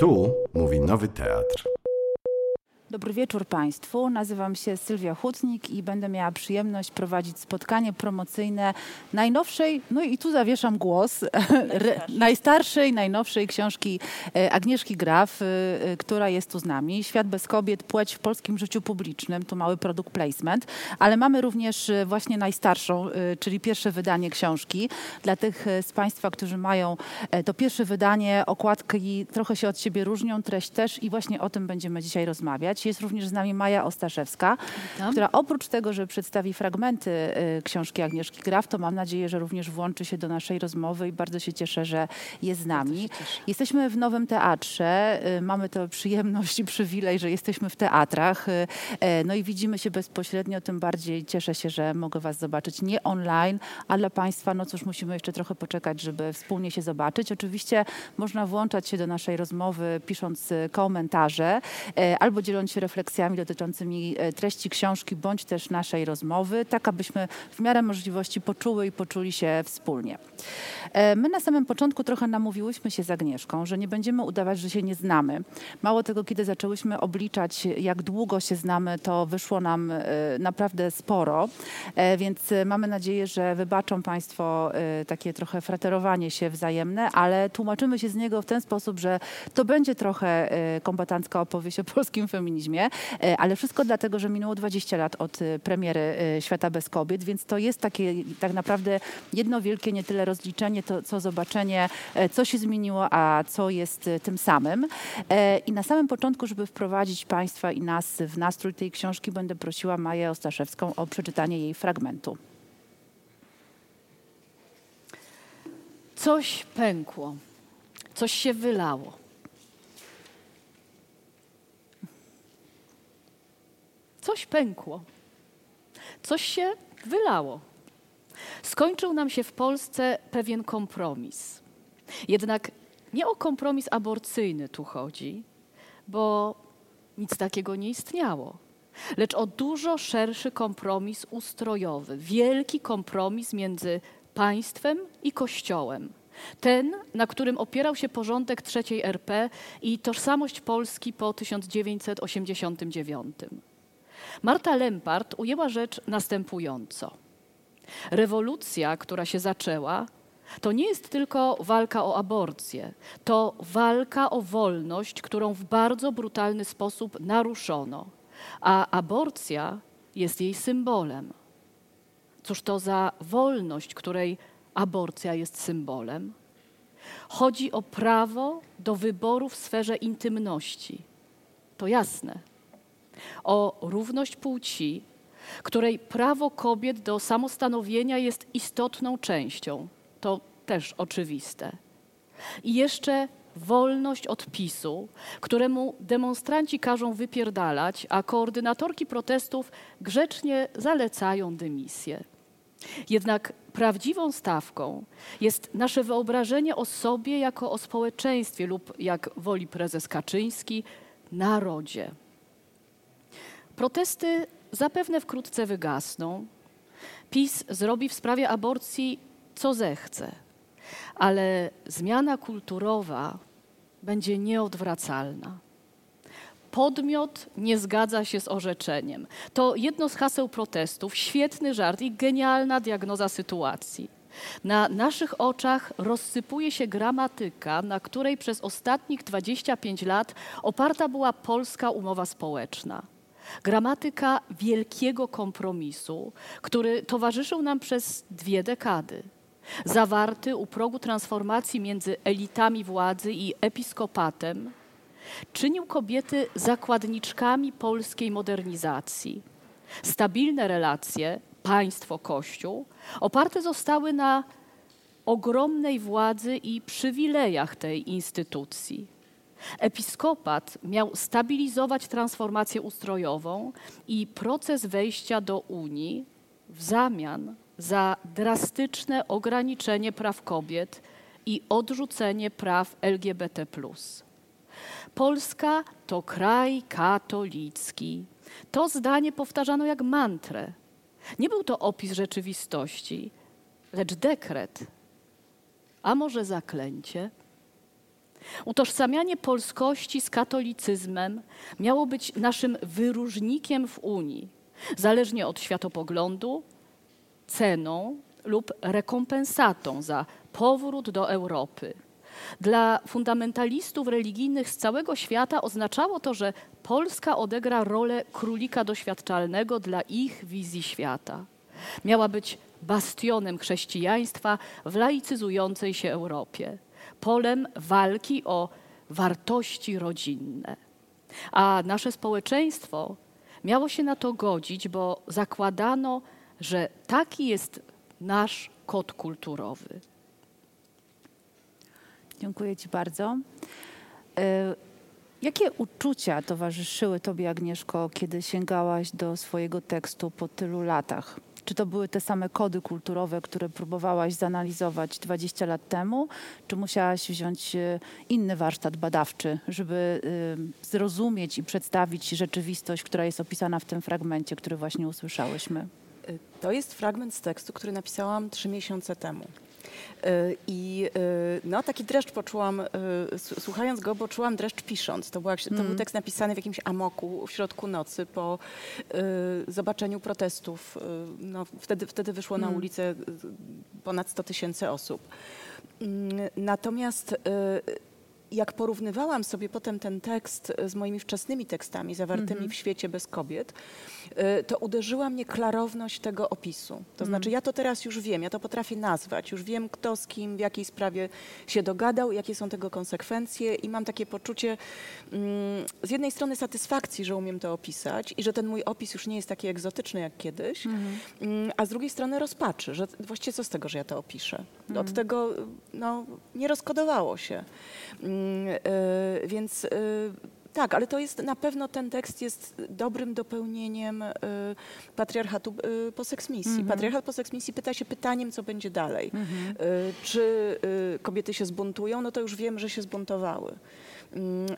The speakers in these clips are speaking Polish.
Tu mówi Nowy Teatr. Dobry wieczór Państwu. Nazywam się Sylwia Hutnik i będę miała przyjemność prowadzić spotkanie promocyjne najnowszej, no i tu zawieszam głos, re, najstarszej, najnowszej książki e, Agnieszki Graf, e, e, która jest tu z nami. Świat bez kobiet, płeć w polskim życiu publicznym. Tu mały produkt placement, ale mamy również właśnie najstarszą, czyli pierwsze wydanie książki. Dla tych z Państwa, którzy mają to pierwsze wydanie, okładki trochę się od siebie różnią, treść też i właśnie o tym będziemy dzisiaj rozmawiać. Jest również z nami Maja Ostaszewska, Witam. która oprócz tego, że przedstawi fragmenty y, książki Agnieszki Graf, to mam nadzieję, że również włączy się do naszej rozmowy i bardzo się cieszę, że jest z nami. Jesteśmy w Nowym Teatrze. Y, mamy tę przyjemność i przywilej, że jesteśmy w teatrach. Y, no i widzimy się bezpośrednio, tym bardziej cieszę się, że mogę Was zobaczyć nie online, a dla Państwa, no cóż, musimy jeszcze trochę poczekać, żeby wspólnie się zobaczyć. Oczywiście można włączać się do naszej rozmowy, pisząc komentarze albo dzieląc się refleksjami dotyczącymi e, treści książki bądź też naszej rozmowy, tak abyśmy w miarę możliwości poczuły i poczuli się wspólnie. E, my na samym początku trochę namówiłyśmy się z Agnieszką, że nie będziemy udawać, że się nie znamy. Mało tego, kiedy zaczęłyśmy obliczać, jak długo się znamy, to wyszło nam e, naprawdę sporo, więc mamy nadzieję, że wybaczą Państwo takie trochę fraterowanie się wzajemne, ale tłumaczymy się z niego w ten sposób, że to będzie trochę kombatancka opowieść o polskim feminizmie, e, ale wszystko dlatego, że minęło 20 lat od e, premiery e, Świata bez kobiet, więc to jest takie tak naprawdę jedno wielkie nie tyle rozliczenie, to co zobaczenie, co się zmieniło, a co jest tym samym. I na samym początku, żeby wprowadzić Państwa i nas w nastrój tej książki, będę prosiła Maję Ostaszewską o przeczytanie jej fragmentu. Coś pękło, coś się wylało. Coś pękło, coś się wylało. Skończył nam się w Polsce pewien kompromis. Jednak nie o kompromis aborcyjny tu chodzi, bo nic takiego nie istniało, lecz o dużo szerszy kompromis ustrojowy, wielki kompromis między państwem i Kościołem. Ten, na którym opierał się porządek III RP i tożsamość Polski po 1989. Marta Lempart ujęła rzecz następująco. Rewolucja, która się zaczęła, to nie jest tylko walka o aborcję, to walka o wolność, którą w bardzo brutalny sposób naruszono, a aborcja jest jej symbolem. Cóż to za wolność, której aborcja jest symbolem? Chodzi o prawo do wyboru w sferze intymności. To jasne o równość płci, której prawo kobiet do samostanowienia jest istotną częścią. To też oczywiste. I jeszcze wolność odpisu, któremu demonstranci każą wypierdalać, a koordynatorki protestów grzecznie zalecają dymisję. Jednak prawdziwą stawką jest nasze wyobrażenie o sobie jako o społeczeństwie lub, jak woli prezes Kaczyński, narodzie. Protesty zapewne wkrótce wygasną. PiS zrobi w sprawie aborcji co zechce, ale zmiana kulturowa będzie nieodwracalna. Podmiot nie zgadza się z orzeczeniem. To jedno z haseł protestów, świetny żart i genialna diagnoza sytuacji. Na naszych oczach rozsypuje się gramatyka, na której przez ostatnich 25 lat oparta była polska umowa społeczna. Gramatyka wielkiego kompromisu, który towarzyszył nam przez dwie dekady. Zawarty u progu transformacji między elitami władzy i episkopatem, czynił kobiety zakładniczkami polskiej modernizacji. Stabilne relacje państwo-kościół oparte zostały na ogromnej władzy i przywilejach tej instytucji Episkopat miał stabilizować transformację ustrojową i proces wejścia do Unii w zamian za drastyczne ograniczenie praw kobiet i odrzucenie praw LGBT. Polska to kraj katolicki. To zdanie powtarzano jak mantrę. Nie był to opis rzeczywistości, lecz dekret, a może zaklęcie. Utożsamianie polskości z katolicyzmem miało być naszym wyróżnikiem w Unii, zależnie od światopoglądu, ceną lub rekompensatą za powrót do Europy. Dla fundamentalistów religijnych z całego świata oznaczało to, że Polska odegra rolę królika doświadczalnego dla ich wizji świata. Miała być bastionem chrześcijaństwa w laicyzującej się Europie, polem walki o wartości rodzinne. A nasze społeczeństwo miało się na to godzić, bo zakładano, że taki jest nasz kod kulturowy. Dziękuję Ci bardzo. E, jakie uczucia towarzyszyły Tobie, Agnieszko, kiedy sięgałaś do swojego tekstu po tylu latach? Czy to były te same kody kulturowe, które próbowałaś zanalizować 20 lat temu, czy musiałaś wziąć e, inny warsztat badawczy, żeby e, zrozumieć i przedstawić rzeczywistość, która jest opisana w tym fragmencie, który właśnie usłyszałyśmy? To jest fragment z tekstu, który napisałam trzy miesiące temu. I no, taki dreszcz poczułam, słuchając go, bo czułam dreszcz pisząc. To, była, to mm. był tekst napisany w jakimś amoku w środku nocy po zobaczeniu protestów. No, wtedy, wtedy wyszło mm. na ulicę ponad 100 tysięcy osób. Natomiast jak porównywałam sobie potem ten tekst z moimi wczesnymi tekstami zawartymi mm -hmm. w świecie bez kobiet, y, to uderzyła mnie klarowność tego opisu. To znaczy, mm. ja to teraz już wiem, ja to potrafię nazwać, już wiem, kto z kim, w jakiej sprawie się dogadał, jakie są tego konsekwencje, i mam takie poczucie mm, z jednej strony satysfakcji, że umiem to opisać i że ten mój opis już nie jest taki egzotyczny jak kiedyś, mm -hmm. a z drugiej strony rozpaczy, że właściwie co z tego, że ja to opiszę. Od mm. tego no, nie rozkodowało się. Y, więc y, tak, ale to jest na pewno ten tekst jest dobrym dopełnieniem y, patriarchatu po seksmisji. Mm -hmm. Patriarchat po seksmisji pyta się pytaniem, co będzie dalej. Mm -hmm. Czy kobiety się zbuntują? No to już wiem, że się zbuntowały.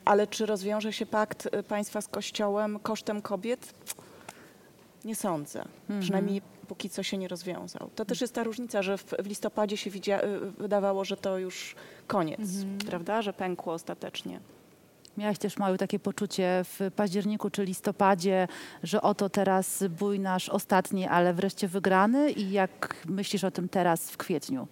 Ale czy rozwiąże się pakt państwa z Kościołem kosztem kobiet? Nie sądzę. Mm -hmm. Przynajmniej póki co się nie rozwiązał. To też jest ta różnica, że w, w listopadzie się widzia, wydawało, że to już koniec, mhm. prawda, że pękło ostatecznie. Miałaś też małe takie poczucie w październiku czy listopadzie, że oto teraz bój nasz ostatni, ale wreszcie wygrany i jak myślisz o tym teraz w kwietniu?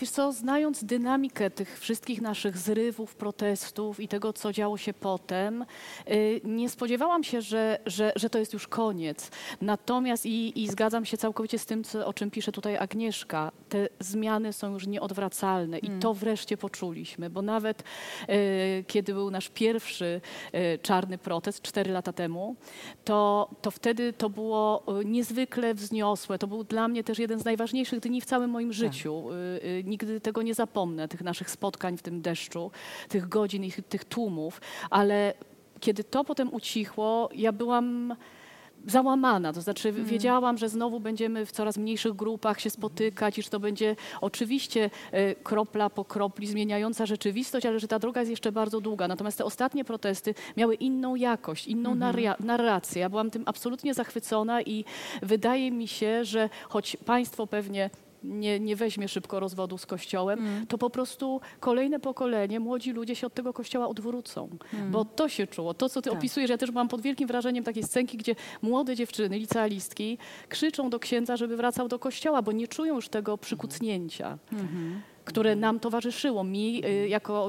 Wiesz co, znając dynamikę tych wszystkich naszych zrywów, protestów i tego, co działo się potem, yy, nie spodziewałam się, że, że, że to jest już koniec. Natomiast i, i zgadzam się całkowicie z tym, co, o czym pisze tutaj Agnieszka. Te zmiany są już nieodwracalne i hmm. to wreszcie poczuliśmy, bo nawet yy, kiedy był nasz pierwszy yy, czarny protest cztery lata temu, to, to wtedy to było y, niezwykle wzniosłe. To był dla mnie też jeden z najważniejszych dni w całym moim tak. życiu. Y, nigdy tego nie zapomnę, tych naszych spotkań w tym deszczu, tych godzin i tych tłumów, ale kiedy to potem ucichło, ja byłam załamana, to znaczy mm. wiedziałam, że znowu będziemy w coraz mniejszych grupach się spotykać i że to będzie oczywiście y, kropla po kropli zmieniająca rzeczywistość, ale że ta droga jest jeszcze bardzo długa. Natomiast te ostatnie protesty miały inną jakość, inną -hmm. narrację. Ja byłam tym absolutnie zachwycona i wydaje mi się, że choć państwo pewnie nie, nie weźmie szybko rozwodu z kościołem, mm. to po prostu kolejne pokolenie, młodzi ludzie się od tego kościoła odwrócą. Mm. Bo to się czuło. To, co ty tak. opisujesz, ja też byłam pod wielkim wrażeniem takiej scenki, gdzie młode dziewczyny, licealistki, krzyczą do księdza, żeby wracał do kościoła, bo nie czują już tego przykucnięcia. Mm -hmm. które nam towarzyszyło. Mi y, jako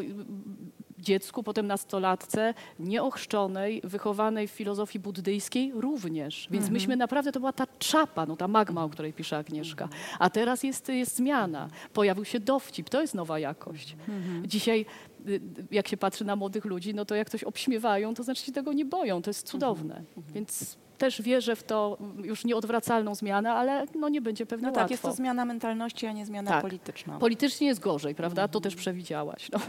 dziecku, potem nastolatce, nieochrzczonej, wychowanej w filozofii buddyjskiej również. Więc mhm. myśmy naprawdę, to była ta czapa, no ta magma, o której pisze Agnieszka. A teraz jest, jest zmiana. Pojawił się dowcip, to jest nowa jakość. Mhm. Dzisiaj y, jak się patrzy na młodych ludzi, no to jak coś obśmiewają, to znaczy się tego nie boją. To jest cudowne. Mhm. Więc też wierzę w to już nieodwracalną zmianę, ale no nie będzie pewnie no tak, łatwo. jest to zmiana mentalności, a nie zmiana tak. polityczna. Politycznie jest gorzej, prawda? To też przewidziałaś. No.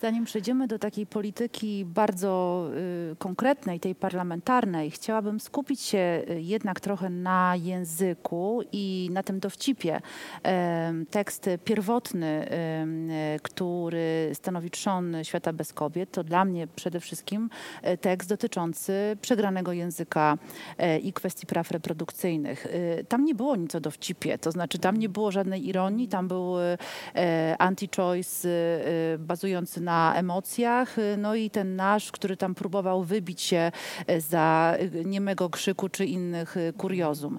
Zanim przejdziemy do takiej polityki bardzo y, konkretnej, tej parlamentarnej, chciałabym skupić się y, jednak trochę na języku i na tym dowcipie. tekst pierwotny, który stanowi trzon świata bez kobiet, to dla mnie przede wszystkim e, tekst dotyczący przegranego języka e, i kwestii praw reprodukcyjnych. E, tam nie było nic o dowcipie, to znaczy tam nie było żadnej ironii, tam był anti-choice bazujący na emocjach, no i ten nasz, który tam próbował wybić się za niemego krzyku czy innych kuriozum.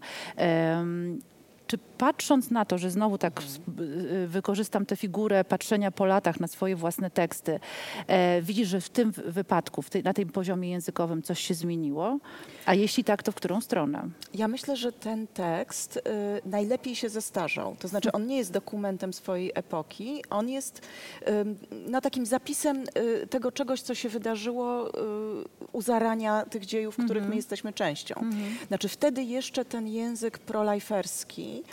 Czy patrząc na to, że znowu tak y, wykorzystam tę figurę patrzenia po latach na swoje własne teksty, e, widzisz, że w tym wypadku, w tej, na tym poziomie językowym coś się zmieniło? A jeśli tak, to w którą stronę? Ja myślę, że ten tekst y, najlepiej się zestarzał. To znaczy, on nie jest dokumentem swojej epoki, on jest y, no, takim zapisem y, tego czegoś, co się wydarzyło y, u zarania tych dziejów, których mm -hmm. my mhm. jesteśmy częścią. Mm -hmm. Znaczy, wtedy jeszcze ten język prolajferski Y,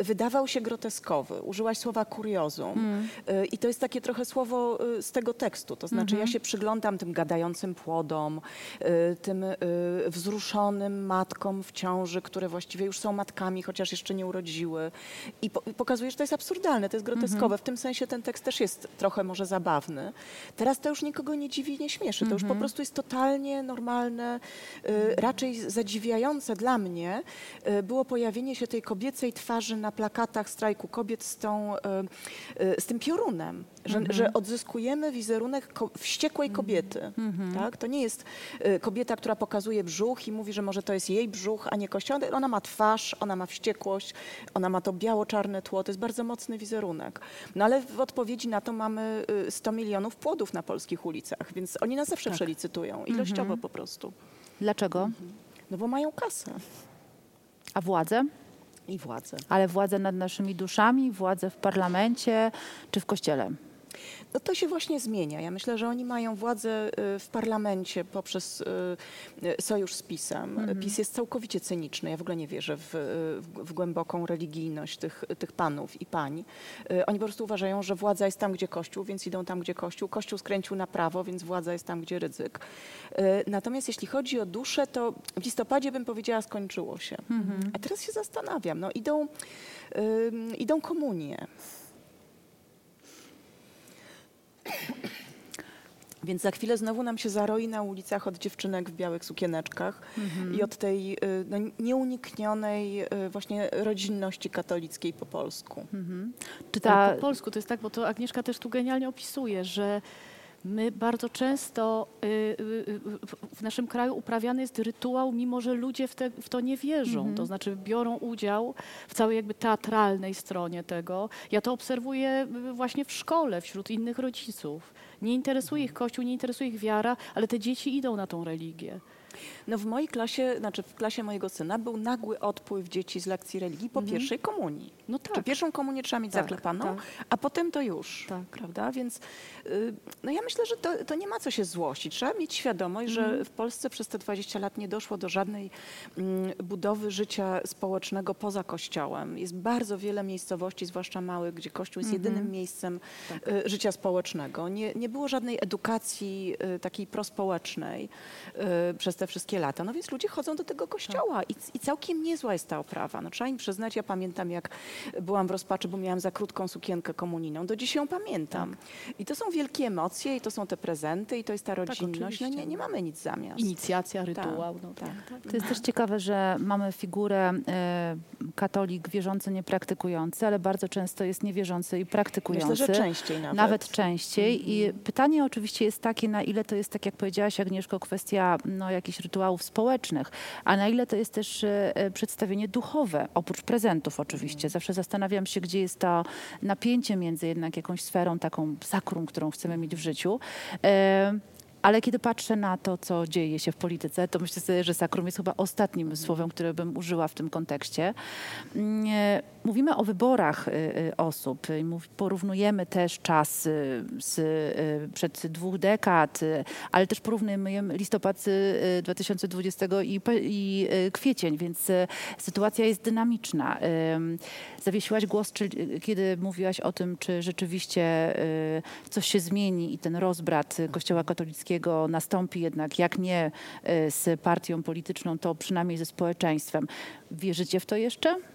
wydawał się groteskowy. Użyłaś słowa kuriozum mm. Y, i to jest takie trochę słowo y, z tego tekstu. To znaczy mm -hmm. ja mhm. się przyglądam tym gadającym płodom, tym wzruszonym matkom w ciąży, które właściwie już są matkami, chociaż jeszcze nie urodziły. I po, pokazuje, że to jest absurdalne, to jest groteskowe. Mm -hmm. W tym sensie ten tekst też jest trochę może zabawny. Teraz to już nikogo nie dziwi, nie śmieszy. To już po mhm. prostu jest totalnie normalne, raczej zadziwiające dla mnie było pojawienie się tej kobiecej twarzy na plakatach strajku kobiet z, tą, e, e, z tym piorunem, że, mm -hmm. że odzyskujemy wizerunek ko wściekłej mhm. kobiety. Mm -hmm. tak? To nie jest e, kobieta, która pokazuje brzuch i mówi, że może to jest jej brzuch, a nie kościół. Ona ma twarz, ona ma wściekłość, ona ma to biało-czarne tło. To jest bardzo mocny wizerunek. No ale w odpowiedzi na to mamy 100 milionów płodów na polskich ulicach, więc oni nas zawsze tak. przelicytują, ilościowo mm -hmm. po prostu. Dlaczego? No bo mają kasę. A władzę? I władzę. Ale władzę nad naszymi duszami, władzę w parlamencie czy w kościele? No to się właśnie zmienia. Ja myślę, że oni mają władzę y, w parlamencie poprzez y, y, sojusz z PiSem. Mhm. PiS jest całkowicie cyniczny. Ja w ogóle nie wierzę w, w, w, głęboką religijność tych, tych panów i pań. Oni po prostu uważają, że władza jest tam, gdzie Kościół, więc idą tam, gdzie Kościół. Kościół skręcił na prawo, więc władza jest tam, gdzie ryzyk. Natomiast jeśli chodzi o duszę, to w listopadzie bym powiedziała, skończyło się. Mhm. A teraz się zastanawiam. No, idą, idą komunie. Więc za chwilę znowu nam się zaroi na ulicach od dziewczynek w białych sukieneczkach mhm. i od tej y, no, nieuniknionej y, właśnie rodzinności katolickiej po polsku. Mhm. Czy ta... Po polsku to jest tak, bo to Agnieszka też tu genialnie opisuje, że My bardzo często y, y, y, w naszym kraju uprawiany jest rytuał, mimo że ludzie w, te, w to nie wierzą. Mm -hmm. To znaczy biorą udział w całej jakby teatralnej stronie tego. Ja to obserwuję właśnie w szkole, wśród innych rodziców. Nie interesuje ich Kościół, nie interesuje ich wiara, ale te dzieci idą na tą religię. No w mojej klasie, znaczy w klasie mojego syna był nagły odpływ dzieci z lekcji religii po mhm. pierwszej komunii. No tak. Czy pierwszą komunię trzeba mieć tak, zaklepaną, tak. a potem to już, tak. prawda? Więc y, no ja myślę, że to, to, nie ma co się złościć. Trzeba mieć świadomość, mhm. że w Polsce przez te 20 lat nie doszło do żadnej mm, budowy życia społecznego poza kościołem. Jest bardzo wiele miejscowości, zwłaszcza małych, gdzie kościół jest mhm. jedynym miejscem tak. y, życia społecznego. Nie, nie było żadnej edukacji y, takiej prospołecznej przez te wszystkie lata. No więc ludzie chodzą do tego kościoła i, i całkiem niezła jest ta oprawa. No, trzeba im przyznać, ja pamiętam jak byłam w rozpaczy, bo miałam za krótką sukienkę komunijną. Do dziś ją pamiętam. Tak. I to są wielkie emocje i to są te prezenty i to jest ta tak, rodzinność. Tak, no nie, nie mamy nic zamiast. Inicjacja, rytuał. Tak, no, tak, tak. To jest też ciekawe, że mamy figurę y, katolik wierzący, niepraktykujący, ale bardzo często jest niewierzący i praktykujący. Myślę, że częściej nawet. Nawet częściej. I pytanie oczywiście jest takie, na ile to jest, tak jak powiedziałaś Agnieszko, kwestia no, jakichś rytuałów społecznych, a na ile to jest też e, e, przedstawienie duchowe, oprócz prezentów oczywiście. Zawsze zastanawiam się, gdzie jest to napięcie między jednak jakąś sferą taką sakrum, którą chcemy mieć w życiu. Ale kiedy patrzę na to, co dzieje się w polityce, to myślę sobie, że sakrum jest chyba ostatnim słowem, które bym użyła w tym kontekście. Mm, e, mówimy o wyborach e, e, osób. Porównujemy też czas z przed dwóch dekad, ale też porównujemy listopad 2020 i, kwiecień, więc sytuacja jest dynamiczna. Zawiesiłaś głos, kiedy mówiłaś o tym, czy rzeczywiście coś się zmieni i ten rozbrat Kościoła katolickiego nastąpi jednak, jak nie e, z partią polityczną, to przynajmniej ze społeczeństwem. Wierzycie w to jeszcze?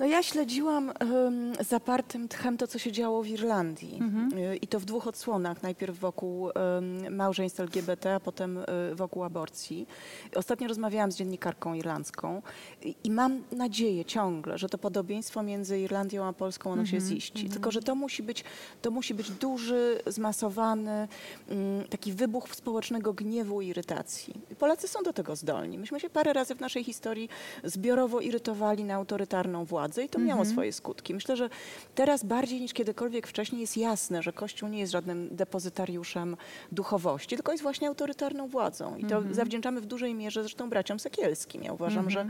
No ja śledziłam um, zapartym tchem to, co się działo w Irlandii. Mhm. Y, I to w dwóch odsłonach. Najpierw wokół um, małżeństw LGBT, a potem y, wokół aborcji. Ostatnio rozmawiałam z dziennikarką irlandzką i, i mam nadzieję ciągle, że to podobieństwo między Irlandią a Polską ono się Mhm, ziści. Tylko, że to musi być, to musi być duży, zmasowany, mm, taki wybuch społecznego gniewu i irytacji. Polacy są do tego zdolni. Myśmy się parę razy w naszej historii zbiorowo irytowali na autorytarną władzę i to miało swoje skutki. Myślę, że teraz bardziej niż kiedykolwiek wcześniej jest jasne, że Kościół nie jest żadnym depozytariuszem duchowości, tylko jest właśnie autorytarną władzą. I to zawdzięczamy w dużej mierze zresztą braciom Sekielskim. Ja uważam, że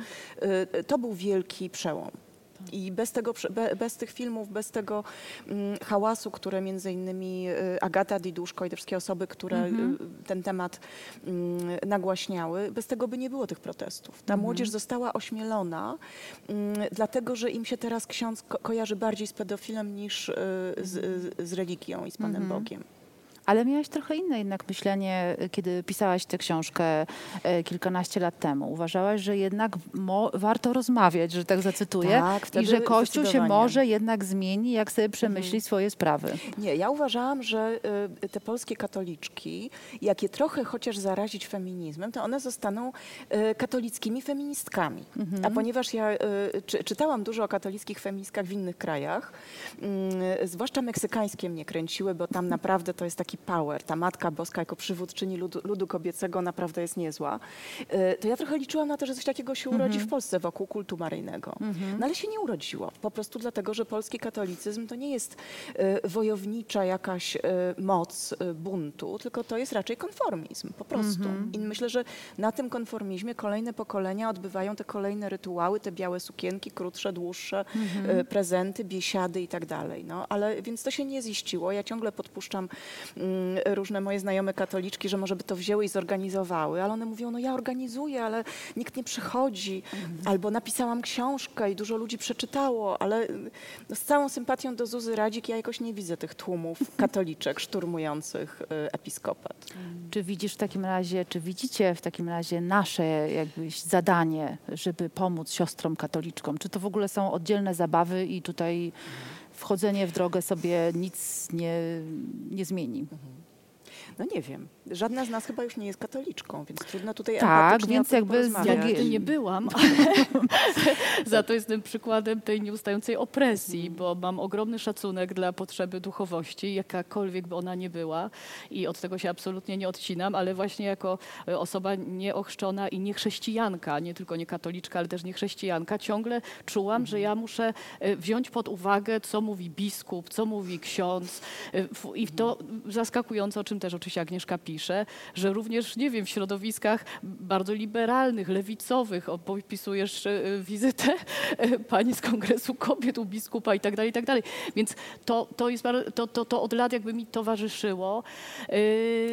y, to był wielki przełom. I bez, tego, bez tych filmów, bez tego mm, hałasu, które między innymi y, Agata Diduszko i te wszystkie osoby, które y, ten temat mm, nagłaśniały, bez tego by nie było tych protestów. Ta młodzież została ośmielona, mm, dlatego że im się teraz ksiądz ko- kojarzy bardziej z pedofilem niż y, z, z religią i z Panem Bogiem. Ale miałaś trochę inne jednak myślenie, y, kiedy pisałaś tę książkę e, kilkanaście lat temu. Uważałaś, że jednak warto rozmawiać, że tak zacytuję, Tak, i że Kościół się może jednak zmieni, jak sobie przemyśli swoje sprawy. Nie, ja uważałam, że y, te polskie katoliczki, jak je trochę chociaż zarazić feminizmem, to one zostaną y, katolickimi feministkami. A ponieważ ja y, czy, czytałam dużo o katolickich feministkach w innych krajach, y, zwłaszcza meksykańskie mnie kręciły, bo tam naprawdę to jest taki power. Ta Matka Boska jako przywódczyni ludu, ludu kobiecego naprawdę jest niezła. Y, to ja trochę liczyłam na to, że coś takiego się urodzi w Polsce wokół kultu maryjnego. No ale się nie urodziło. Po prostu dlatego, że polski katolicyzm to nie jest y, wojownicza jakaś y, moc buntu, tylko to jest raczej konformizm, po prostu. I myślę, że na tym konformizmie kolejne pokolenia odbywają te kolejne rytuały, te białe sukienki, krótsze, dłuższe, y, prezenty, biesiady i tak dalej. No, ale więc to się nie ziściło. Ja ciągle podpuszczam mm, różne moje znajome katoliczki, że może by to wzięły i zorganizowały, ale one mówią, no ja organizuję, ale nikt nie przychodzi. Albo napisałam książkę i dużo ludzi przeczytało, ale no, z całą sympatią do Zuzy Radzik ja jakoś nie widzę tych tłumów katoliczek szturmujących y, episkopat. Czy widzisz w takim razie, czy widzicie w takim razie nasze jakbyś zadanie, żeby pomóc siostrom katoliczkom? Czy to w ogóle są oddzielne zabawy i tutaj wchodzenie w drogę sobie nic nie, nie zmieni? No nie wiem. Żadna z nas chyba już nie jest katoliczką, więc trudno tutaj Tak, więc jakby z nie byłam, ale za to jestem przykładem tej nieustającej opresji, bo mam ogromny szacunek dla potrzeby duchowości, jakakolwiek by ona nie była i od tego się absolutnie nie odcinam, ale właśnie jako e, osoba nieochrzczona i niechrześcijanka, nie tylko nie katoliczka, ale też niechrześcijanka, ciągle czułam, że ja muszę e, wziąć pod uwagę, co mówi biskup, co mówi ksiądz e, i to zaskakujące, o czym też oczywiście Agnieszka pisze, że również, nie wiem, w środowiskach bardzo liberalnych, lewicowych, opisujesz e, wizytę e, pani z Kongresu Kobiet u biskupa i tak dalej, i tak dalej. Więc to, to, jest, to, to, to od lat jakby mi towarzyszyło.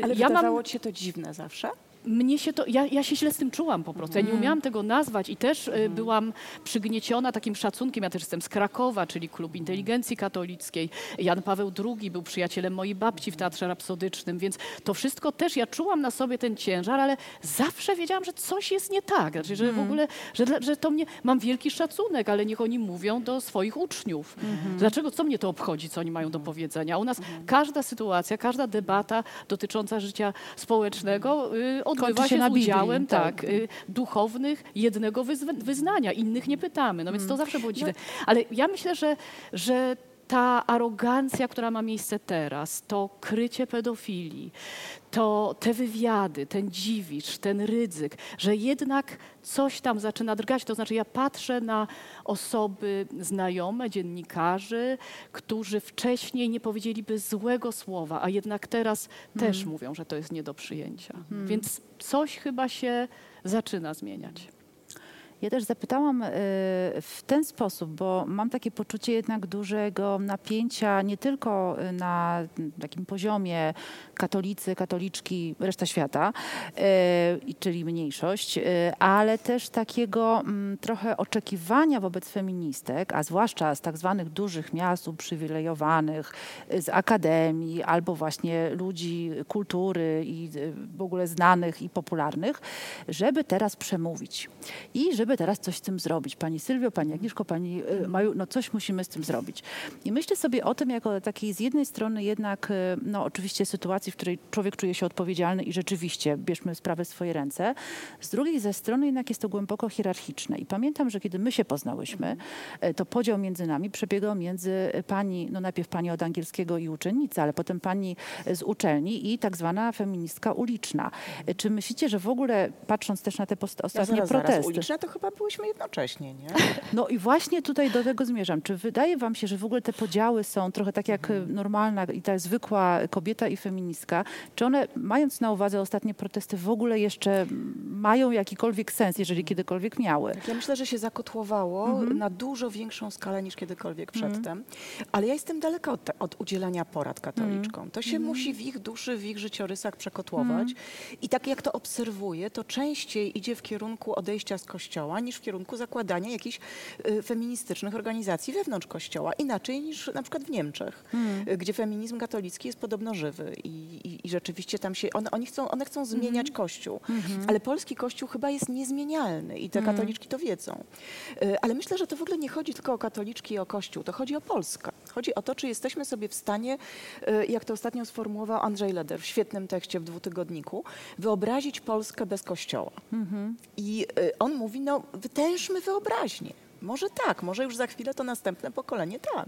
Ale ja mam wydawało ci się to dziwne zawsze? Mnie się to, ja, ja się źle z tym czułam po prostu. Ja nie umiałam tego nazwać i też e, byłam przygnieciona takim szacunkiem. Ja też jestem z Krakowa, czyli Klub Inteligencji Katolickiej. Jan Paweł II był przyjacielem mojej babci w Teatrze Rapsodycznym, więc to wszystko też, ja czułam na sobie ten ciężar, ale zawsze wiedziałam, że coś jest nie tak. Znaczy, że w ogóle, że, że to mnie, mam wielki szacunek, ale niech oni mówią do swoich uczniów. Dlaczego, co mnie to obchodzi, co oni mają do powiedzenia? U nas każda sytuacja, każda debata dotycząca życia społecznego y, odbywa się się, na z Biblii, udziałem tak. tak, y, duchownych jednego wyznania, innych nie pytamy. No więc to zawsze było dziwne. Ale ja myślę, że, że ta arogancja, która ma miejsce teraz, to krycie pedofilii, to te wywiady, ten dziwicz, ten ryzyk, że jednak coś tam zaczyna drgać. To znaczy ja patrzę na osoby znajome, dziennikarzy, którzy wcześniej nie powiedzieliby złego słowa, a jednak teraz też mówią, że to jest nie do przyjęcia. Więc coś chyba się zaczyna zmieniać. Ja też zapytałam y, w ten sposób, bo mam takie poczucie jednak dużego napięcia nie tylko y, na takim poziomie katolicy, katoliczki, reszta świata, y, czyli mniejszość, ale też takiego mm, trochę oczekiwania wobec feministek, a zwłaszcza z tak zwanych dużych miast uprzywilejowanych, z akademii albo właśnie ludzi kultury i w ogóle znanych i popularnych, żeby teraz przemówić. I żeby żeby teraz coś z tym zrobić. Pani Sylwio, pani Agnieszko, pani y, Maju, no coś musimy z tym zrobić. I myślę sobie o tym jako takiej z jednej strony jednak, y, no oczywiście sytuacji, w której człowiek czuje się odpowiedzialny i rzeczywiście bierzmy sprawę w swoje ręce. Z drugiej ze strony jednak jest to głęboko hierarchiczne. I pamiętam, że kiedy my się poznałyśmy, y, to podział między nami przebiegał między pani, no najpierw pani od angielskiego i uczennica, ale potem pani z uczelni i tak zwana feministka uliczna. Czy myślicie, że w ogóle, patrząc też na te ostatnie zaraz, protesty... Zaraz. Uliczne to chyba byłyśmy jednocześnie, nie? No i właśnie tutaj do tego zmierzam. Czy wydaje wam się, że w ogóle te podziały są trochę tak jak Mhm. normalna i ta zwykła kobieta i feministka? Czy one, mając na uwadze ostatnie protesty, w ogóle jeszcze mają jakikolwiek sens, jeżeli kiedykolwiek miały? Ja myślę, że się zakotłowało Mhm. na dużo większą skalę niż kiedykolwiek przedtem. Ale ja jestem daleka od, od udzielania porad katoliczkom. To się Mhm. musi w ich duszy, w ich życiorysach przekotłować. I tak jak to obserwuję, to częściej idzie w kierunku odejścia z kościoła niż w kierunku zakładania jakichś y, feministycznych organizacji wewnątrz kościoła. Inaczej niż na przykład w Niemczech, Hmm. y, gdzie feminizm katolicki jest podobno żywy i, i, i rzeczywiście tam się, one, oni chcą, one chcą zmieniać kościół. Ale polski kościół chyba jest niezmienialny i te katoliczki to wiedzą. Y, Ale myślę, że to w ogóle nie chodzi tylko o katoliczki i o kościół, to chodzi o Polskę. Chodzi o to, czy jesteśmy sobie w stanie, y, jak to ostatnio sformułował Andrzej Leder w świetnym tekście w dwutygodniku, wyobrazić Polskę bez kościoła. I y, on mówi, no wytężmy wyobraźnię. Może tak, może już za chwilę to następne pokolenie tak.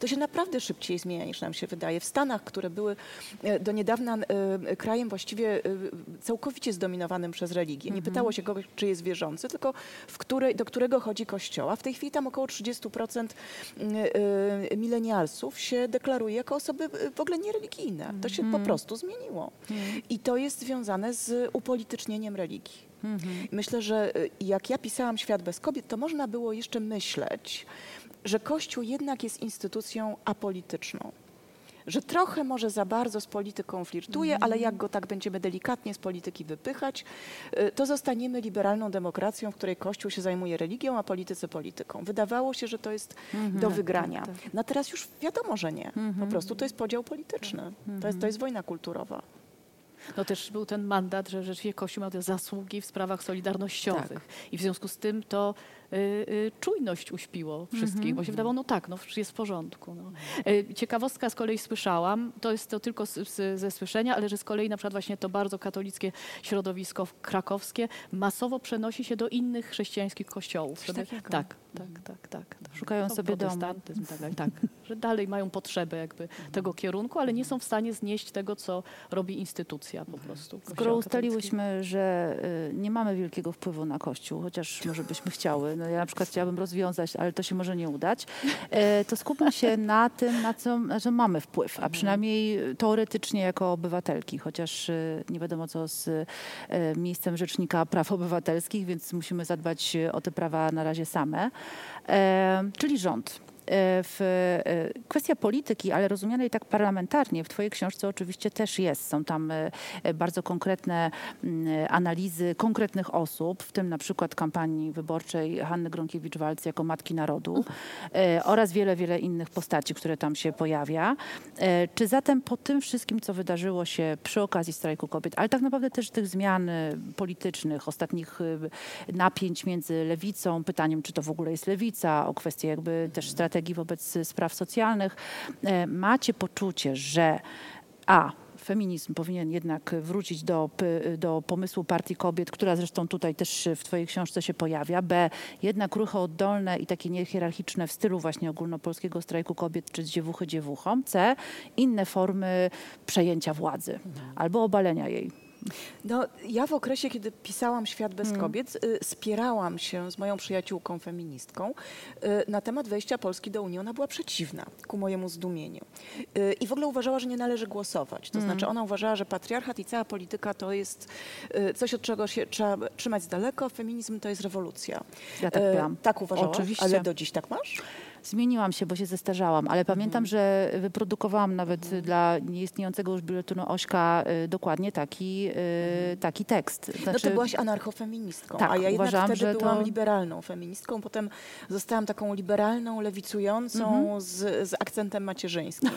To się naprawdę szybciej zmienia niż nam się wydaje. W Stanach, które były e, do niedawna e, krajem właściwie e, całkowicie zdominowanym przez religię. Nie pytało się kogoś, czy jest wierzący, tylko której, do którego chodzi kościoła. W tej chwili tam około 30% e, milenialsów się deklaruje jako osoby w ogóle niereligijne. To się po prostu zmieniło. I to jest związane z upolitycznieniem religii. Myślę, że y, jak ja pisałam Świat bez kobiet, to można było jeszcze myśleć, że Kościół jednak jest instytucją apolityczną. Że trochę może za bardzo z polityką flirtuje, ale jak go tak będziemy delikatnie z polityki wypychać, y, to zostaniemy liberalną demokracją, w której Kościół się zajmuje religią, a politycy polityką. Wydawało się, że to jest do wygrania. No teraz już wiadomo, że nie. Po prostu to jest podział polityczny. To jest, to jest wojna kulturowa. No też był ten mandat, że rzeczywiście Kościół miał te zasługi w sprawach solidarnościowych. I w związku z tym to czujność uśpiło wszystkich, bo się wydawało, no tak, no jest w porządku. No. Y, ciekawostka z kolei słyszałam, to jest to tylko z, z, ze słyszenia, ale że z kolei na przykład właśnie to bardzo katolickie środowisko krakowskie masowo przenosi się do innych chrześcijańskich kościołów. Żeby, takiego? tak, tak, tak, tak. tak. Szukają No, sobie domu. Tak, tak, tak, że dalej mają potrzebę jakby tego kierunku, ale nie są w stanie znieść tego, co robi instytucja po prostu. Skoro ustaliłyśmy, że y, nie mamy wielkiego wpływu na Kościół, chociaż może byśmy chciały, no ja na przykład chciałabym rozwiązać, ale to się może nie udać, e, to skupmy się na tym, na co co mamy wpływ, a przynajmniej teoretycznie jako obywatelki, chociaż y, nie wiadomo co z y, miejscem Rzecznika Praw Obywatelskich, więc musimy zadbać o te prawa na razie same, e, czyli rząd. E, W, e, kwestia polityki, ale rozumianej tak parlamentarnie, w Twojej książce oczywiście też jest. Są tam e, bardzo konkretne mm, analizy konkretnych osób, w tym na przykład kampanii wyborczej Hanny Gronkiewicz-Walc jako Matki Narodu oraz wiele, wiele innych postaci, które tam się pojawia. Czy zatem po tym wszystkim, co wydarzyło się przy okazji strajku kobiet, ale tak naprawdę też tych zmian politycznych, ostatnich napięć między lewicą, pytaniem, czy to w ogóle jest lewica, o kwestię jakby też strategii wobec spraw socjalnych, e, macie poczucie, że a feminizm powinien jednak wrócić do, do pomysłu Partii Kobiet, która zresztą tutaj też w Twojej książce się pojawia. B. Jednak ruchy oddolne i takie niehierarchiczne w stylu właśnie ogólnopolskiego strajku kobiet czy dziewuchy dziewuchom. C. Inne formy przejęcia władzy albo obalenia jej. No, ja w okresie, kiedy pisałam Świat bez kobiet, y, spierałam się z moją przyjaciółką feministką y, na temat wejścia Polski do Unii. Ona była przeciwna, ku mojemu zdumieniu. Y, I w ogóle uważała, że nie należy głosować. To znaczy ona uważała, że patriarchat i cała polityka to jest coś, od czego się trzeba trzymać z daleko. Feminizm to jest rewolucja. Ja tak byłam. Tak uważałaś? Oczywiście. Ale do dziś tak masz? Zmieniłam się, bo się zestarzałam, ale pamiętam, że wyprodukowałam nawet dla nieistniejącego już biuletynu Ośka y, dokładnie taki, y, taki tekst. no ty Znaczy, byłaś anarchofeministką, Tak, a ja jednak uważam, wtedy że to- byłam liberalną feministką. Potem zostałam taką liberalną, lewicującą Mhm. z, z akcentem macierzyńskim.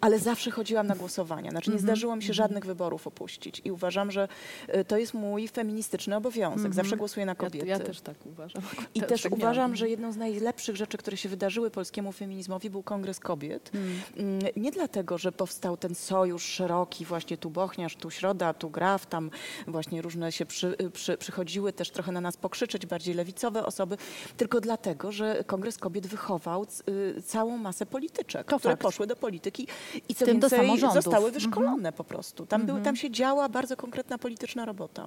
Ale zawsze chodziłam na głosowania. Znaczy nie Mhm. zdarzyło mi się żadnych wyborów opuścić. I uważam, że y, to jest mój feministyczny obowiązek. Zawsze głosuję na Ja, kobiety. ja też tak uważam. I też tak uważam, miałam. że jedną z najlepszych rzeczy, które się wydarzyły polskiemu feminizmowi był Kongres Kobiet. Mm, Nie dlatego, że powstał ten sojusz szeroki, właśnie tu Bochniarz, tu Środa, tu Graf, tam właśnie różne się przy, przy, przychodziły też trochę na nas pokrzyczeć, bardziej lewicowe osoby, tylko dlatego, że Kongres Kobiet wychował y, całą masę polityczek, To które fakt. poszły do polityki i co tym więcej zostały wyszkolone po prostu. Tam, były, tam się działa bardzo konkretna polityczna robota.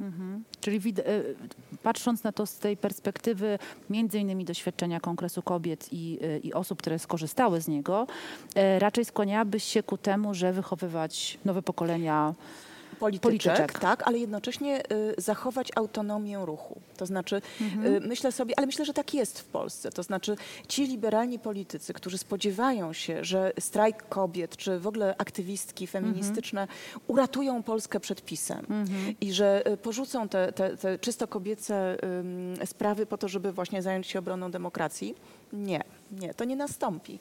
Czyli wid- e, patrząc na to z tej perspektywy między innymi doświadczenia Kongresu Kobiet i, e, i osób, które skorzystały z niego, e, raczej skłaniałabyś się ku temu, że wychowywać nowe pokolenia polityczek, Polityczek. tak, ale jednocześnie y, zachować autonomię ruchu. To znaczy, Mhm. y, myślę sobie, ale myślę, że tak jest w Polsce. To znaczy, ci liberalni politycy, którzy spodziewają się, że strajk kobiet, czy w ogóle aktywistki feministyczne uratują Polskę przed PiSem i że y, porzucą te, te, te czysto kobiece sprawy po to, żeby właśnie zająć się obroną demokracji. Nie, nie, to nie nastąpi.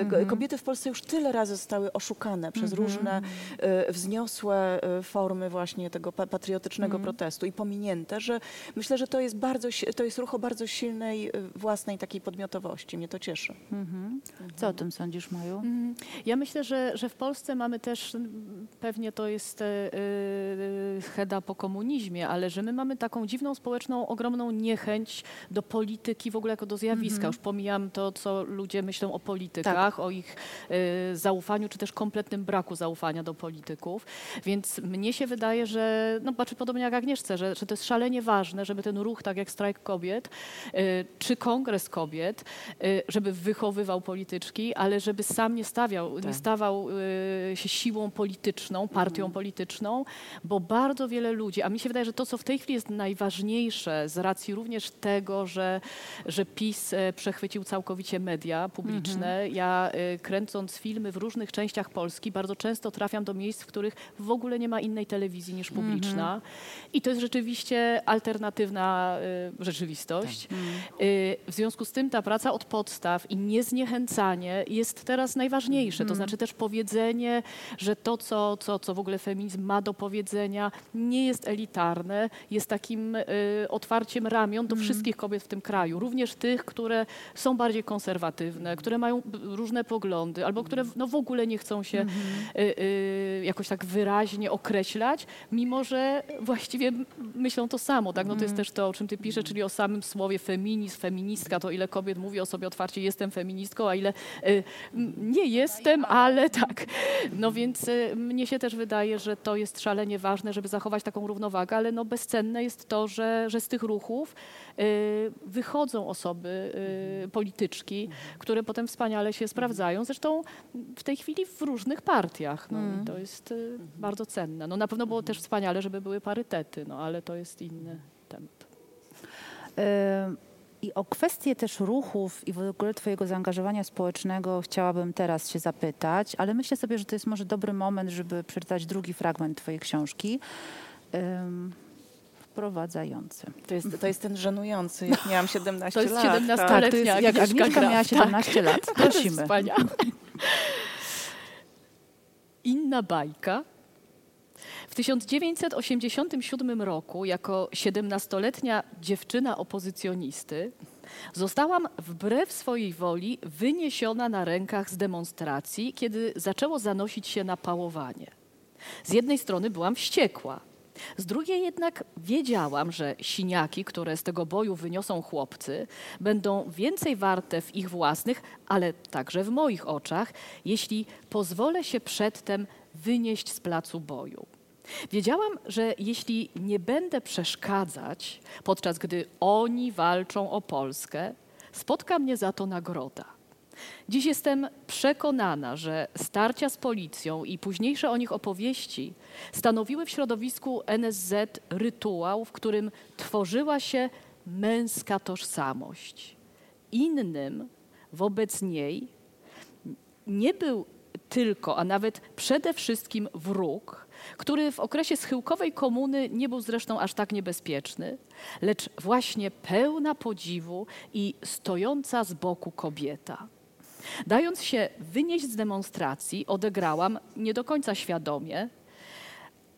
Y, ko- Kobiety w Polsce już tyle razy zostały oszukane przez różne y, wzniosłe y, formy właśnie tego pa- patriotycznego protestu i pominięte, że myślę, że to jest bardzo, to jest ruch o bardzo silnej własnej takiej podmiotowości. Mnie to cieszy. Co o tym sądzisz, Maju? Mhm. Ja myślę, że, że w Polsce mamy też, pewnie to jest e, e, cheda po komunizmie, ale że my mamy taką dziwną społeczną, ogromną niechęć do polityki w ogóle jako do zjawiska. Już pomijam to, co ludzie myślą o politykach, o ich e, zaufaniu, czy też kompletnym braku zaufania do polityków. Więc mnie się wydaje, że, no patrzę podobnie jak Agnieszce, że, że to jest szalenie ważne, żeby ten ruch, tak jak strajk kobiet, e, czy kongres kobiet, e, żeby wychowywał polityczki, ale żeby sam nie stawiał, nie stawał e, się siłą polityczną, partią polityczną, bo bardzo wiele ludzi, a mi się wydaje, że to, co w tej chwili jest najważniejsze z racji również tego, że, że PiS e, przechwycił całkowicie media publiczne. Ja e, kręcąc filmy w różnych częściach Polski bardzo często trafiam do miejsc, w których w ogóle nie ma innej telewizji niż publiczna. I to jest rzeczywiście alternatywna e, rzeczywistość. E, W związku z tym ta praca od podstaw i niezniechęcanie jest teraz najważniejsze. To znaczy też powiedzenie, że to, co, co, co w ogóle feminizm ma do powiedzenia, nie jest elitarne, jest takim otwarciem ramion do wszystkich kobiet w tym kraju, również tych, które są bardziej konserwatywne, które mają różne poglądy, albo które w- no, w ogóle nie chcą się e, e, jakoś tak wyraźnie określać, mimo że właściwie myślą to samo. Tak? No, to jest też to, o czym ty piszesz, czyli o samym słowie feminizm, feministka, to ile kobiet mówi o sobie otwarcie, jestem feministką, a ile m, nie jestem, ale tak. No więc e, mnie się też wydaje, że to jest szalenie ważne, żeby zachować taką równowagę, ale no bezcenne jest to, że, że z tych ruchów wychodzą osoby, e, polityczki, które potem wspaniale się sprawdzają. Zresztą w tej chwili w różnych partiach. No, i to jest e, bardzo cenne. No, na pewno było też wspaniale, żeby były parytety, no, ale to jest inny temat. I o kwestię też ruchów i w ogóle Twojego zaangażowania społecznego chciałabym teraz się zapytać, ale myślę sobie, że to jest może dobry moment, żeby przeczytać drugi fragment Twojej książki. Em, Wprowadzający. To jest, to jest ten żenujący, jak miałam 17 To jest lat. 17 tak. Tak, to jest, jak Agnieszka Agnieszka miała Graf, tak. 17 lat. Prosimy. Inna bajka. W 1987 roku, jako 17-letnia dziewczyna opozycjonisty, zostałam wbrew swojej woli wyniesiona na rękach z demonstracji, kiedy zaczęło zanosić się na pałowanie. Z jednej strony byłam wściekła, z drugiej jednak wiedziałam, że siniaki, które z tego boju wyniosą chłopcy, będą więcej warte w ich własnych, ale także w moich oczach, jeśli pozwolę się przedtem wynieść z placu boju. Wiedziałam, że jeśli nie będę przeszkadzać, podczas gdy oni walczą o Polskę, spotka mnie za to nagroda. Dziś jestem przekonana, że starcia z policją i późniejsze o nich opowieści stanowiły w środowisku NSZ rytuał, w którym tworzyła się męska tożsamość. Innym wobec niej nie był tylko, a nawet przede wszystkim wróg, który w okresie schyłkowej komuny nie był zresztą aż tak niebezpieczny, lecz właśnie pełna podziwu i stojąca z boku kobieta. Dając się wynieść z demonstracji, odegrałam nie do końca świadomie,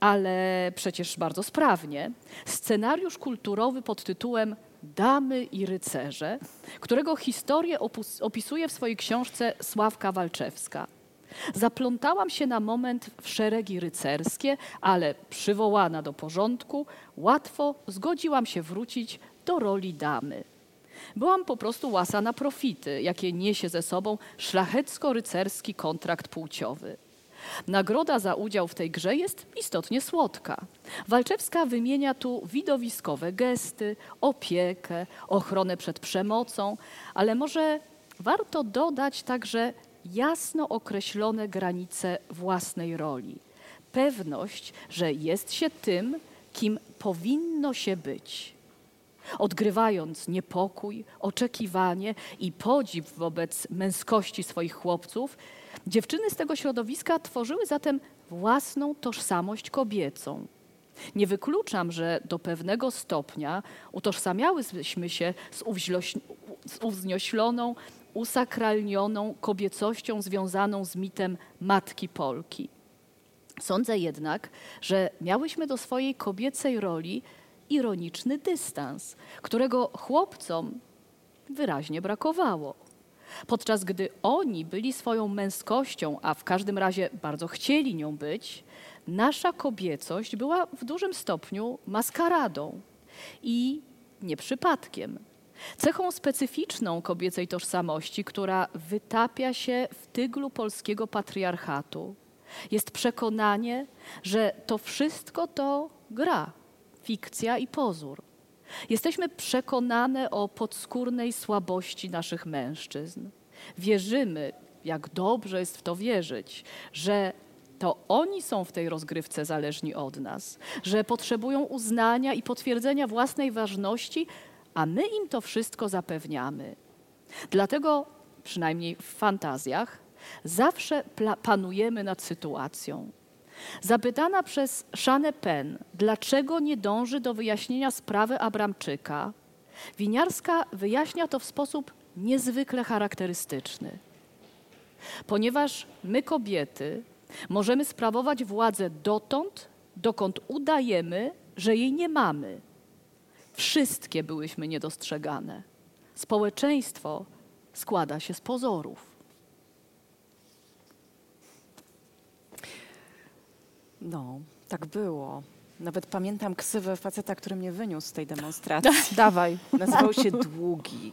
ale przecież bardzo sprawnie, scenariusz kulturowy pod tytułem Damy i rycerze, którego historię opisuje w swojej książce Sławka Walczewska. Zaplątałam się na moment w szeregi rycerskie, ale przywołana do porządku, łatwo zgodziłam się wrócić do roli damy. Byłam po prostu łasa na profity, jakie niesie ze sobą szlachecko-rycerski kontrakt płciowy. Nagroda za udział w tej grze jest istotnie słodka. Walczewska wymienia tu widowiskowe gesty, opiekę, ochronę przed przemocą, ale może warto dodać także jasno określone granice własnej roli. Pewność, że jest się tym, kim powinno się być. Odgrywając niepokój, oczekiwanie i podziw wobec męskości swoich chłopców, dziewczyny z tego środowiska tworzyły zatem własną tożsamość kobiecą. Nie wykluczam, że do pewnego stopnia utożsamiałyśmy się z, z uwzniośloną usakralnioną kobiecością związaną z mitem Matki Polki. Sądzę jednak, że miałyśmy do swojej kobiecej roli ironiczny dystans, którego chłopcom wyraźnie brakowało. Podczas gdy oni byli swoją męskością, a w każdym razie bardzo chcieli nią być, nasza kobiecość była w dużym stopniu maskaradą i nie przypadkiem. Cechą specyficzną kobiecej tożsamości, która wytapia się w tyglu polskiego patriarchatu, jest przekonanie, że to wszystko to gra, fikcja i pozór. Jesteśmy przekonane o podskórnej słabości naszych mężczyzn. Wierzymy, jak dobrze jest w to wierzyć, że to oni są w tej rozgrywce zależni od nas, że potrzebują uznania i potwierdzenia własnej ważności, a my im to wszystko zapewniamy. Dlatego, przynajmniej w fantazjach, zawsze panujemy nad sytuacją. Zapytana przez Szanę Penn, dlaczego nie dąży do wyjaśnienia sprawy Abramczyka, Winiarska wyjaśnia to w sposób niezwykle charakterystyczny. Ponieważ my, kobiety, możemy sprawować władzę dotąd, dokąd udajemy, że jej nie mamy Wszystkie byłyśmy niedostrzegane. Społeczeństwo składa się z pozorów. No, tak było. Nawet pamiętam ksywę faceta, który mnie wyniósł z tej demonstracji. Dawaj. Nazywał się Długi.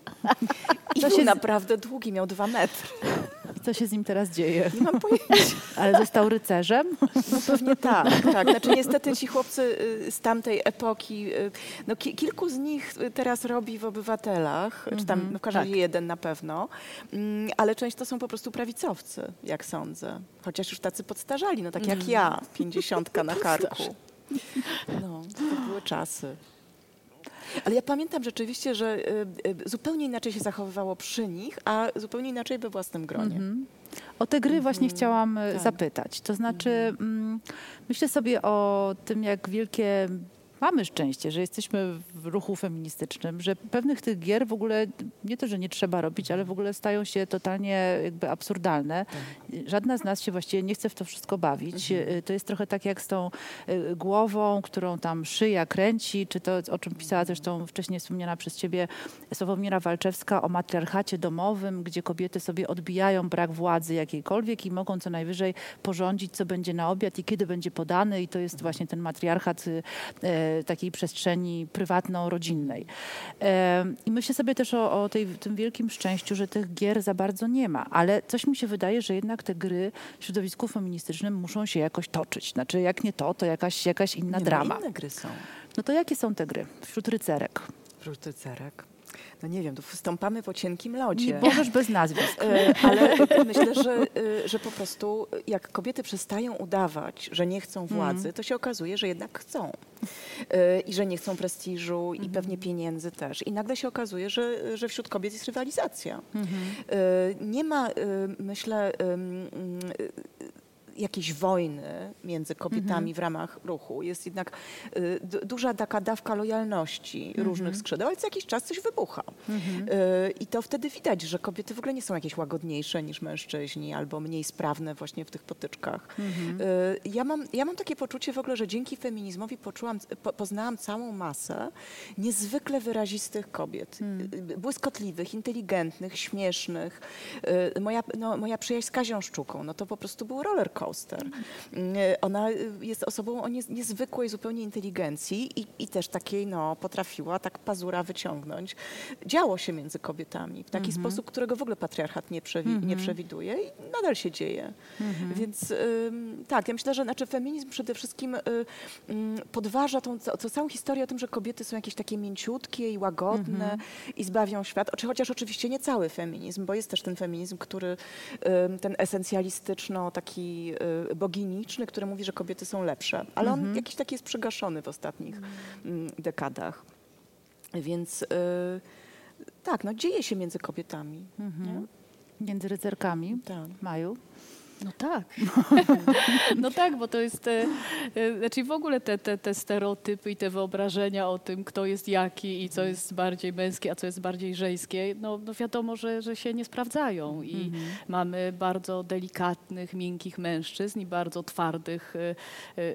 I to się naprawdę długi, miał dwa metry. Co się z nim teraz dzieje? Nie mam pojęcia. Ale został rycerzem? No pewnie tak, tak. Znaczy niestety ci chłopcy y, z tamtej epoki, y, no ki kilku z nich teraz robi w Obywatelach, czy tam mhm, no w każdym razie tak. jeden na pewno, mm, ale część to są po prostu prawicowcy, jak sądzę. Chociaż już tacy podstarzali, no tak jak mm. ja, pięćdziesiątka na karku. No, to były czasy. Ale ja pamiętam rzeczywiście, że y, y, zupełnie inaczej się zachowywało przy nich, a zupełnie inaczej we własnym gronie. Mm -hmm. O te gry mm -hmm. właśnie chciałam y, tak. zapytać. To znaczy, mm -hmm. myślę sobie o tym, jak wielkie mamy szczęście, że jesteśmy w ruchu feministycznym, że pewnych tych gier w ogóle nie to, że nie trzeba robić, ale w ogóle stają się totalnie jakby absurdalne. Tak. Żadna z nas się właściwie nie chce w to wszystko bawić. Mhm. To jest trochę tak jak z tą y, głową, którą tam szyja kręci, czy to, o czym pisała zresztą wcześniej wspomniana przez ciebie Sławomira Walczewska o matriarchacie domowym, gdzie kobiety sobie odbijają brak władzy jakiejkolwiek i mogą co najwyżej porządzić, co będzie na obiad i kiedy będzie podany i to jest właśnie ten matriarchat y, takiej przestrzeni prywatno-rodzinnej. I myślę sobie też o, o tej, tym wielkim szczęściu, że tych gier za bardzo nie ma, ale coś mi się wydaje, że jednak te gry w środowisku feministycznym muszą się jakoś toczyć. Znaczy jak nie to, to jakaś, jakaś inna nie, drama. No inne gry są. No to jakie są te gry wśród rycerek? Wśród rycerek. No nie wiem, stąpamy po cienkim lodzie. Nie możesz bez nazwisk. E, Ale myślę, że, e, że po prostu jak kobiety przestają udawać, że nie chcą władzy, to się okazuje, że jednak chcą. E, I że nie chcą prestiżu i pewnie pieniędzy też. I nagle się okazuje, że, że wśród kobiet jest rywalizacja. E, Nie ma, myślę, jakiejś wojny między kobietami w ramach ruchu. Jest jednak y, duża taka dawka lojalności różnych skrzydeł, ale co jakiś czas coś wybucha. Y, I to wtedy widać, że kobiety w ogóle nie są jakieś łagodniejsze niż mężczyźni albo mniej sprawne właśnie w tych potyczkach. Y, Ja, mam, ja mam takie poczucie w ogóle, że dzięki feminizmowi poczułam, po, poznałam całą masę niezwykle wyrazistych kobiet. Y, Błyskotliwych, inteligentnych, śmiesznych. Y, Moja, no, moja przyjaźń z Kazią Szczuką, no to po prostu był roller coaster. Y, Ona y, jest osobą o niez- niezwykłej zupełnie inteligencji i, i też takiej, no, potrafiła tak pazura wyciągnąć. Działo się między kobietami w taki sposób, którego w ogóle patriarchat nie, przewi- nie przewiduje i nadal się dzieje. Więc ym, tak, ja myślę, że znaczy feminizm przede wszystkim y, ym, podważa tą, tą całą historię o tym, że kobiety są jakieś takie mięciutkie i łagodne i zbawią świat. Oczy- Chociaż oczywiście nie cały feminizm, bo jest też ten feminizm, który ten esencjalistyczno, taki y, boginiczny, który mówi, że kobiety są lepsze. Ale on jakiś taki jest przygaszony w ostatnich ym, dekadach. Więc y, tak, no dzieje się między kobietami. nie? Między rycerkami. Tak. Maju. No tak. no tak, bo to jest, e, e, znaczy w ogóle te, te, te stereotypy i te wyobrażenia o tym, kto jest jaki i co jest bardziej męskie, a co jest bardziej żeńskie, no, no wiadomo, że, że się nie sprawdzają i mamy bardzo delikatnych, miękkich mężczyzn i bardzo twardych, e, e, e, e,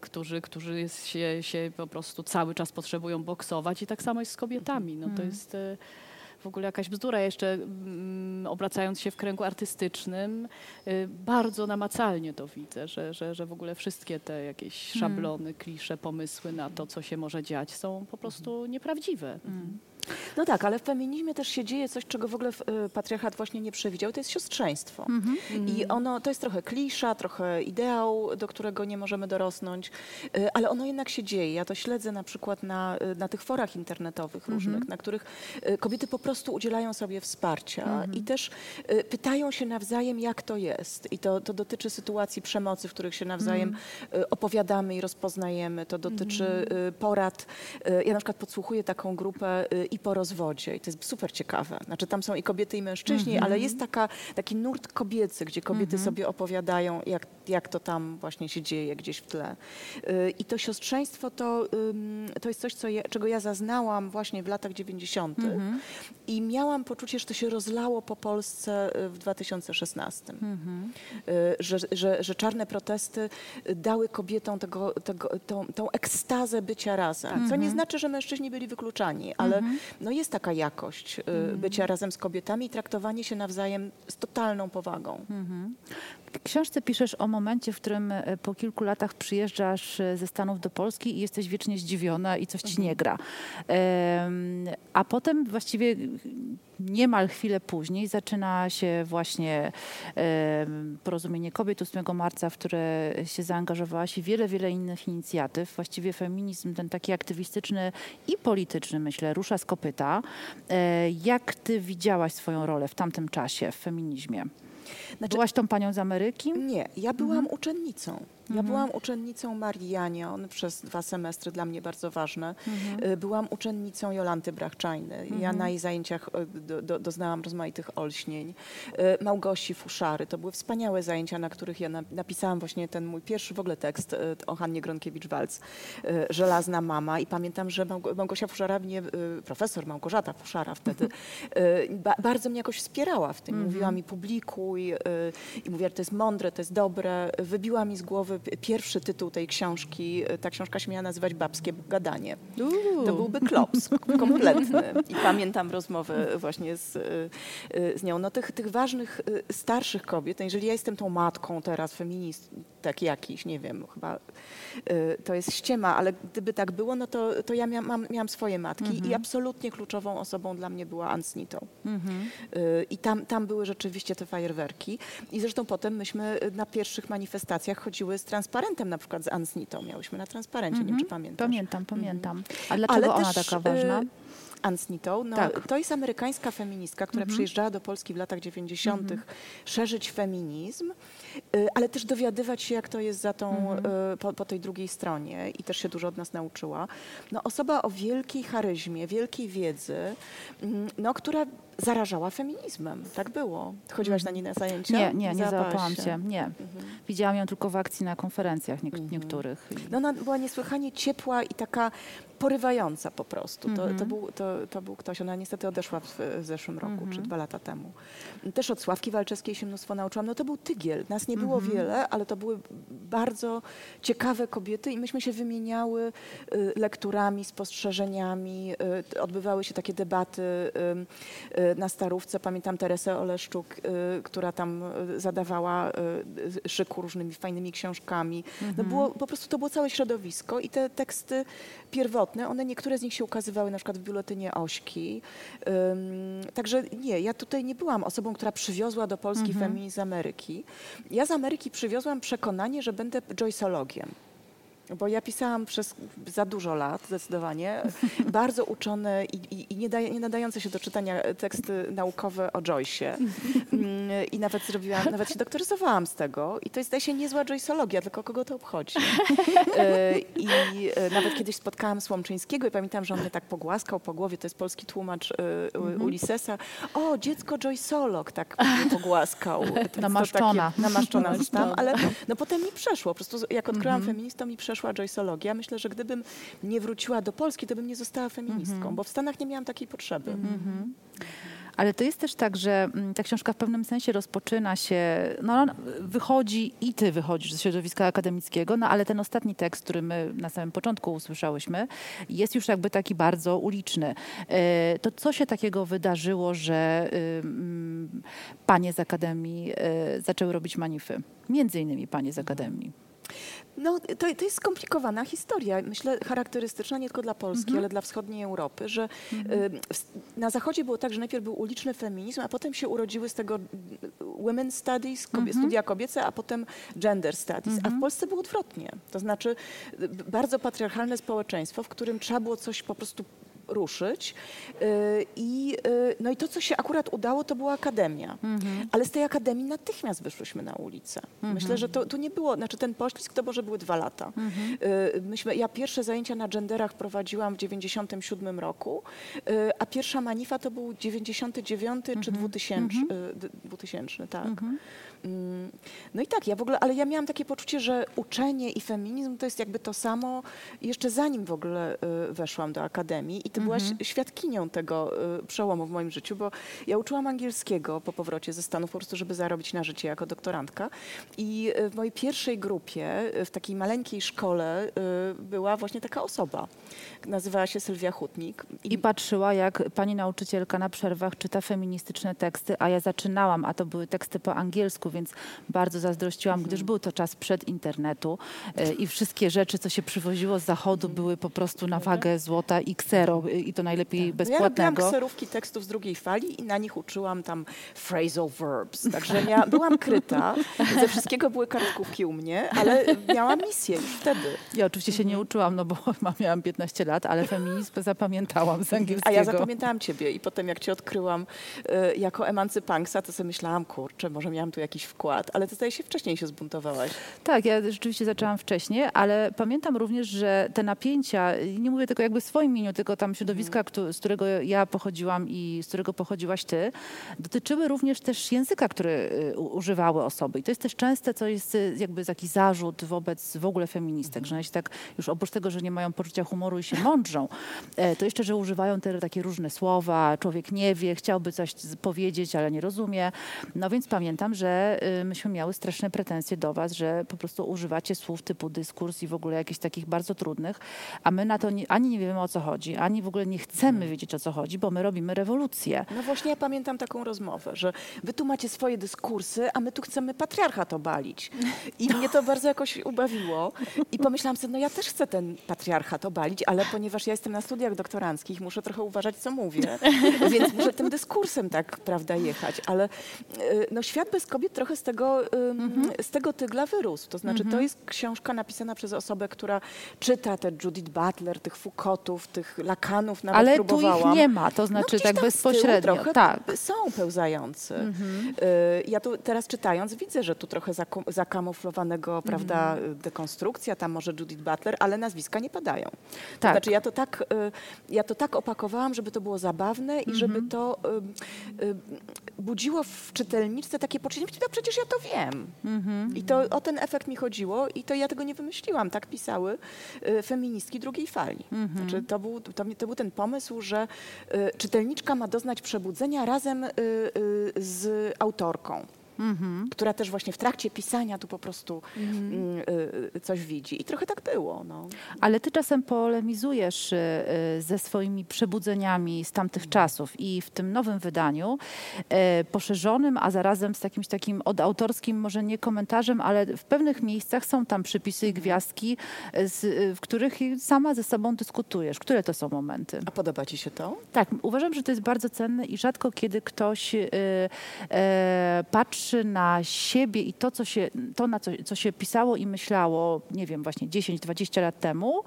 którzy, którzy jest, się, się po prostu cały czas potrzebują boksować i tak samo jest z kobietami. No to jest... w ogóle jakaś bzdura. Jeszcze mm, obracając się w kręgu artystycznym, y, bardzo namacalnie to widzę, że, że, że w ogóle wszystkie te jakieś szablony, klisze, pomysły na to, co się może dziać, są po prostu nieprawdziwe. No tak, ale w feminizmie też się dzieje coś, czego w ogóle y, patriarchat właśnie nie przewidział, to jest siostrzeństwo. I ono, to jest trochę klisza, trochę ideał, do którego nie możemy dorosnąć, y, ale ono jednak się dzieje. Ja to śledzę na przykład na, y, na tych forach internetowych różnych, na których kobiety po prostu udzielają sobie wsparcia i też pytają się nawzajem, jak to jest. I to, to dotyczy sytuacji przemocy, w których się nawzajem opowiadamy i rozpoznajemy. To dotyczy porad. Ja na przykład podsłuchuję taką grupę i po rozwodzie i to jest super ciekawe. Znaczy tam są i kobiety i mężczyźni, ale jest taka, taki nurt kobiecy, gdzie kobiety sobie opowiadają, jak, jak to tam właśnie się dzieje gdzieś w tle. Y, I to siostrzeństwo to, ym, to jest coś, co czego ja zaznałam właśnie w latach 90. i miałam poczucie, że to się rozlało po Polsce y, w 2016. Y, Że, że, że czarne protesty dały kobietom tego, tego, tą, tą ekstazę bycia razem. Co nie znaczy, że mężczyźni byli wykluczani, ale no jest taka jakość y, bycia razem z kobietami i traktowanie się nawzajem z totalną powagą. W książce piszesz o momencie, w którym e, po kilku latach przyjeżdżasz e, ze Stanów do Polski i jesteś wiecznie zdziwiona i coś ci nie gra. A potem właściwie niemal chwilę później zaczyna się właśnie porozumienie kobiet 8 marca, w które się zaangażowałaś i wiele, wiele innych inicjatyw. Właściwie feminizm ten taki aktywistyczny i polityczny, myślę, rusza z kopyta. E, Jak ty widziałaś swoją rolę w tamtym czasie w feminizmie? Znaczy- Byłaś tą panią z Ameryki? Nie, ja byłam uczennicą. Ja byłam uczennicą Marii Janion przez dwa semestry, dla mnie bardzo ważne. Y, Byłam uczennicą Jolanty Brachczajny. Ja na jej zajęciach y, do, do, doznałam rozmaitych olśnień. Y, Małgosi Fuszary. To były wspaniałe zajęcia, na których ja na, napisałam właśnie ten mój pierwszy w ogóle tekst o Hannie Gronkiewicz-Walc, Żelazna mama. I pamiętam, że Małg- Małgosia Fuszara mnie, profesor Małgorzata Fuszara wtedy, ba, bardzo mnie jakoś wspierała w tym. Mówiła mi publikuj i mówiła, że to jest mądre, to jest dobre. Wybiła mi z głowy pierwszy tytuł tej książki. Y, Ta książka się miała nazywać Babskie Gadanie. To byłby klops kompletny. I pamiętam rozmowę właśnie z, y, z nią. No tych, tych ważnych, y, starszych kobiet, no jeżeli ja jestem tą matką teraz, feministek jakiś, nie wiem, chyba to jest ściema, ale gdyby tak było, no to, to ja miałam, mam, miałam swoje matki i absolutnie kluczową osobą dla mnie była Ann Snito. Y, I tam, tam były rzeczywiście te fajerwerki. I zresztą potem myśmy na pierwszych manifestacjach chodziły z transparentem, na przykład z Ann Snito. Miałyśmy na transparencie, nie wiem czy pamiętasz. Pamiętam, pamiętam. A dlaczego ona też, taka ważna? Y, Ann Snitow, no, Tak. to jest amerykańska feministka, która przyjeżdżała do Polski w latach 90. szerzyć feminizm, y, ale też dowiadywać się, jak to jest za tą, y, po, po tej drugiej stronie i też się dużo od nas nauczyła. No, osoba o wielkiej charyzmie, wielkiej wiedzy, mm, no, która zarażała feminizmem. Tak było. Chodziłaś na nie na zajęcia? Nie, nie, nie załapałam się. Nie. Widziałam ją tylko w akcji na konferencjach Mhm. niek- niektórych. No ona była niesłychanie ciepła i taka porywająca po prostu. To, Mhm. to, był, to, to był ktoś, ona niestety odeszła w, w zeszłym roku, Mhm. czy dwa lata temu. Też od Sławki Walczewskiej się mnóstwo nauczyłam. No to był tygiel. Nas nie było Mhm. wiele, ale to były bardzo ciekawe kobiety i myśmy się wymieniały y, lekturami, spostrzeżeniami. Y, odbywały się takie debaty y, y, na Starówce. Pamiętam Teresę Oleszczuk, y, która tam y, zadawała szyku różnymi fajnymi książkami. No było, po prostu to było całe środowisko i te teksty pierwotne, one niektóre z nich się ukazywały na przykład w biuletynie Ośki. Ym, także nie, ja tutaj nie byłam osobą, która przywiozła do Polski feminizm z Ameryki. Ja z Ameryki przywiozłam przekonanie, że będę joysologiem. Bo ja pisałam przez za dużo lat, zdecydowanie, bardzo uczone i, i, i nie, daje, nie nadające się do czytania teksty naukowe o Joyce'ie. Mm, I nawet zrobiłam, nawet się doktoryzowałam z tego. I to jest, zdaje się, niezła Joyceologia, tylko kogo to obchodzi. E, I e, nawet kiedyś spotkałam Słomczyńskiego i pamiętam, że on mnie tak pogłaskał po głowie, to jest polski tłumacz e, Mhm. Ulyssesa. O, dziecko Joyceolog, tak mnie pogłaskał. To Namaszczona. Takie, namaszczona zostałam, ale no potem mi przeszło. Po prostu jak odkryłam Mhm. feminizm, to mi przeszła joyceologia. Myślę, że gdybym nie wróciła do Polski, to bym nie została feministką, Mhm. bo w Stanach nie miałam takiej potrzeby. Ale to jest też tak, że mm, ta książka w pewnym sensie rozpoczyna się, no ona wychodzi i ty wychodzisz ze środowiska akademickiego, no ale ten ostatni tekst, który my na samym początku usłyszałyśmy, jest już jakby taki bardzo uliczny. E, To co się takiego wydarzyło, że mm, panie z akademii e, zaczęły robić manify? Między innymi panie z akademii. No, to, to jest skomplikowana historia. Myślę, charakterystyczna nie tylko dla Polski, Mhm. ale dla wschodniej Europy, że y, w- na Zachodzie było tak, że najpierw był uliczny feminizm, a potem się urodziły z tego y, women studies, kobie, Mhm. studia kobiece, a potem gender studies. A w Polsce było odwrotnie. To znaczy y, bardzo patriarchalne społeczeństwo, w którym trzeba było coś po prostu ruszyć. Y, I, y, no i to, co się akurat udało, to była akademia. Ale z tej akademii natychmiast wyszłyśmy na ulicę. Myślę, że to, to nie było, znaczy ten poślizg to może były dwa lata. Y, Myśmy, ja pierwsze zajęcia na genderach prowadziłam w 97 roku, a pierwsza manifa to był 99 czy 2000, y, d- 2000 tak. Mm, No i tak, ja w ogóle, ale ja miałam takie poczucie, że uczenie i feminizm to jest jakby to samo jeszcze zanim w ogóle weszłam do akademii i ty byłaś świadkinią tego y, przełomu w moim życiu, bo ja uczyłam angielskiego po powrocie ze Stanów po prostu, żeby zarobić na życie jako doktorantka. I y, w mojej pierwszej grupie, y, w takiej maleńkiej szkole była właśnie taka osoba. Nazywała się Sylwia Hutnik. I patrzyła, jak pani nauczycielka na przerwach czyta feministyczne teksty, a ja zaczynałam, a to były teksty po angielsku, więc bardzo zazdrościłam, gdyż był to czas przed internetu i wszystkie rzeczy, co się przywoziło z zachodu, były po prostu na wagę złota i ksero i to najlepiej No Ja robiłam bezpłatnego. kserówki tekstów z drugiej fali i na nich uczyłam tam phrasal verbs. Także ja byłam kryta. Ze wszystkiego były kartkówki u mnie, ale miałam misję już wtedy. Ja oczywiście się nie uczyłam, no bo miałam 15 lat, ale feminizm zapamiętałam z A angielskiego. ja zapamiętałam ciebie i potem jak cię odkryłam y, jako emancypanksa, to sobie myślałam, kurczę, może miałam tu jakiś wkład, ale ty zdaje się wcześniej się zbuntowałaś. Tak, ja rzeczywiście zaczęłam wcześniej, ale pamiętam również, że te napięcia, nie mówię tylko jakby w swoim imieniu, tylko tam środowiska, któ- z którego ja pochodziłam i z którego pochodziłaś ty, dotyczyły również też języka, który y, używały osoby. I to jest też częste, co jest y, jakby taki zarzut wobec w ogóle feministek, że one się tak już oprócz tego, że nie mają poczucia humoru i się mądrzą, e, to jeszcze, że używają te takie różne słowa, człowiek nie wie, chciałby coś powiedzieć, ale nie rozumie. No więc pamiętam, że myśmy miały straszne pretensje do was, że po prostu używacie słów typu dyskurs i w ogóle jakichś takich bardzo trudnych, a my na to nie, ani nie wiemy o co chodzi, ani w ogóle nie chcemy wiedzieć o co chodzi, bo my robimy rewolucję. No właśnie ja pamiętam taką rozmowę, że wy tu macie swoje dyskursy, a my tu chcemy patriarchat obalić. I mnie to bardzo jakoś ubawiło. I pomyślałam sobie, no ja też chcę ten patriarchat obalić, ale ponieważ ja jestem na studiach doktoranckich, muszę trochę uważać, co mówię. Więc muszę tym dyskursem tak, prawda, jechać. Ale y, no, świat bez kobiet trochę z tego, ym, z tego tygla wyrósł. To znaczy, to jest książka napisana przez osobę, która czyta te Judith Butler, tych Foucaultów, tych Nawet Ale tu próbowałam. ich nie ma, to znaczy gdzieś tak bezpośrednio. Trochę Tak. Są pełzający. Y, Ja tu teraz czytając widzę, że tu trochę zakamuflowanego, prawda, dekonstrukcja, tam może Judith Butler, ale nazwiska nie padają. To Tak. znaczy ja to tak, y, ja to tak opakowałam, żeby to było zabawne i żeby to y, y, budziło w czytelniczce takie poczucie, no przecież ja to wiem. I to o ten efekt mi chodziło i to ja tego nie wymyśliłam. Tak pisały y, feministki drugiej fali. Znaczy, to, był, to, to był ten pomysł, że y, czytelniczka ma doznać przebudzenia razem y, y, z autorką. Która też właśnie w trakcie pisania tu po prostu mm, y, y, coś widzi. I trochę tak było. No. Ale ty czasem polemizujesz y, y, ze swoimi przebudzeniami z tamtych czasów i w tym nowym wydaniu, y, poszerzonym, a zarazem z jakimś takim odautorskim, może nie komentarzem, ale w pewnych miejscach są tam przypisy i gwiazdki, y, z, y, w których sama ze sobą dyskutujesz. Które to są momenty? A podoba ci się to? Tak, uważam, że to jest bardzo cenne i rzadko kiedy ktoś y, e, patrzy na siebie i to, co się, to na co, co się pisało i myślało, nie wiem, właśnie 10-20 lat temu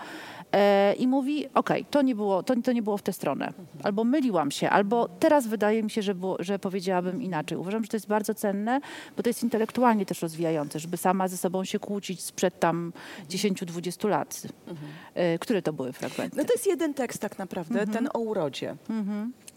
e, i mówi, okej, to, nie było, to, to nie było w tę stronę, albo myliłam się, albo teraz wydaje mi się, że, było, że powiedziałabym inaczej. Uważam, że to jest bardzo cenne, bo to jest intelektualnie też rozwijające, żeby sama ze sobą się kłócić sprzed tam 10-20 lat. E, które to były fragmenty? No to jest jeden tekst tak naprawdę, ten o urodzie.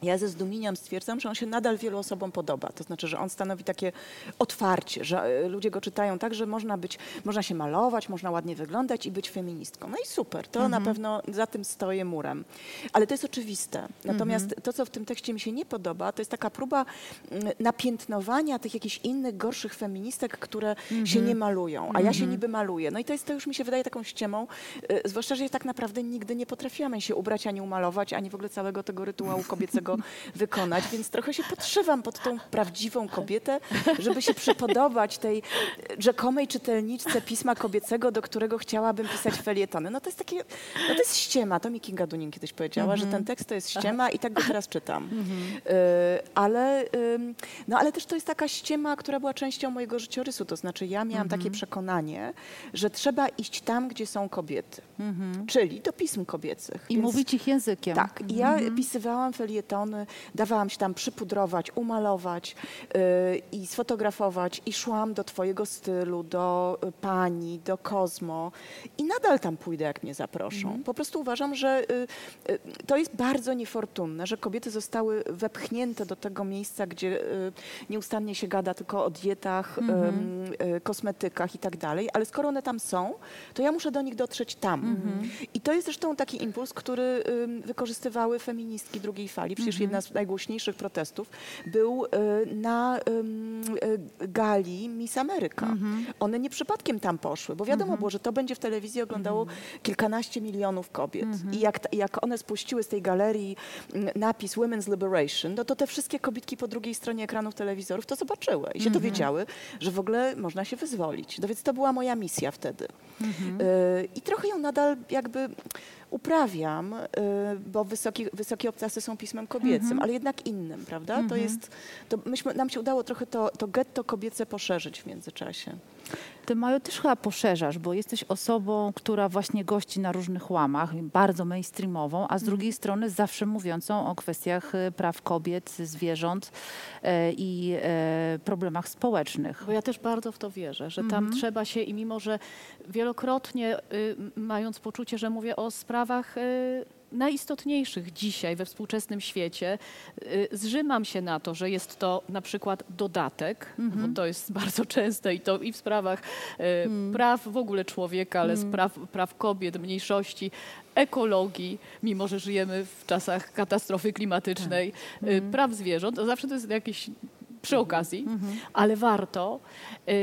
Ja ze zdumieniem stwierdzam, że on się nadal wielu osobom podoba. To znaczy, że on stanowi takie otwarcie, że e, ludzie go czytają tak, że można być, można się malować, można ładnie wyglądać i być feministką. No i super, to na pewno za tym stoję murem. Ale to jest oczywiste. Natomiast to, co w tym tekście mi się nie podoba, to jest taka próba mm, napiętnowania tych jakichś innych, gorszych feministek, które się nie malują, a ja się niby maluję. No i to jest, to już mi się wydaje taką ściemą, e, zwłaszcza, że tak naprawdę nigdy nie potrafiłam ani się ubrać, ani umalować, ani w ogóle całego tego rytuału kobiecego wykonać, więc trochę się podszywam pod tą prawdziwą kobietę, żeby się przypodobać tej rzekomej czytelniczce pisma kobiecego, do którego chciałabym pisać felietony. No to jest takie, no to jest ściema, to mi Kinga Dunin kiedyś powiedziała, że ten tekst to jest ściema i tak go teraz czytam. Y, ale, ym, no ale też to jest taka ściema, która była częścią mojego życiorysu, to znaczy ja miałam takie przekonanie, że trzeba iść tam, gdzie są kobiety, czyli do pism kobiecych. I Więc- mówić ich językiem. tak, i ja pisywałam felietony, dawałam się tam przypudrować, umalować yy, i sfotografować i szłam do twojego stylu, do y, pani, do Kozmo i nadal tam pójdę, jak mnie zaproszą. Po prostu uważam, że y, y, to jest bardzo niefortunne, że kobiety zostały wepchnięte do tego miejsca, gdzie y, nieustannie się gada tylko o dietach, ym, y, kosmetykach i tak dalej, ale skoro one tam są, to ja muszę do nich dotrzeć tam. I to jest zresztą taki impuls, który wykorzystywały feministki drugiej fali. Przecież jedna z najgłośniejszych protestów był y, na y, gali Miss Ameryka. One nie przypadkiem tam poszły, bo wiadomo było, że to będzie w telewizji oglądało kilkanaście milionów kobiet. I jak, jak one spuściły z tej galerii napis Women's Liberation, no to te wszystkie kobietki po drugiej stronie ekranów telewizorów to zobaczyły i się dowiedziały, że w ogóle można się wyzwolić. No więc to była moja misja wtedy. Y, I trochę ją nadal jakby uprawiam, y, bo wysoki, wysokie obcasy są pismem kobiecym, ale jednak innym, prawda? To jest, to myśmy, nam się udało trochę to, to getto kobiece poszerzyć w międzyczasie. Ty, Majo, też chyba poszerzasz, bo jesteś osobą, która właśnie gości na różnych łamach, bardzo mainstreamową, a z drugiej strony zawsze mówiącą o kwestiach e, praw kobiet, zwierząt e, i e, problemach społecznych. Bo ja też bardzo w to wierzę, że tam trzeba się i mimo, że wielokrotnie y, mając poczucie, że mówię o sprawach y, najistotniejszych dzisiaj we współczesnym świecie, y, zrzymam się na to, że jest to na przykład dodatek, bo to jest bardzo częste i to i w sprawach y, praw w ogóle człowieka, ale spraw, praw kobiet, mniejszości, ekologii, mimo że żyjemy w czasach katastrofy klimatycznej, y, praw zwierząt, zawsze to jest jakieś przy okazji, ale warto. Yy,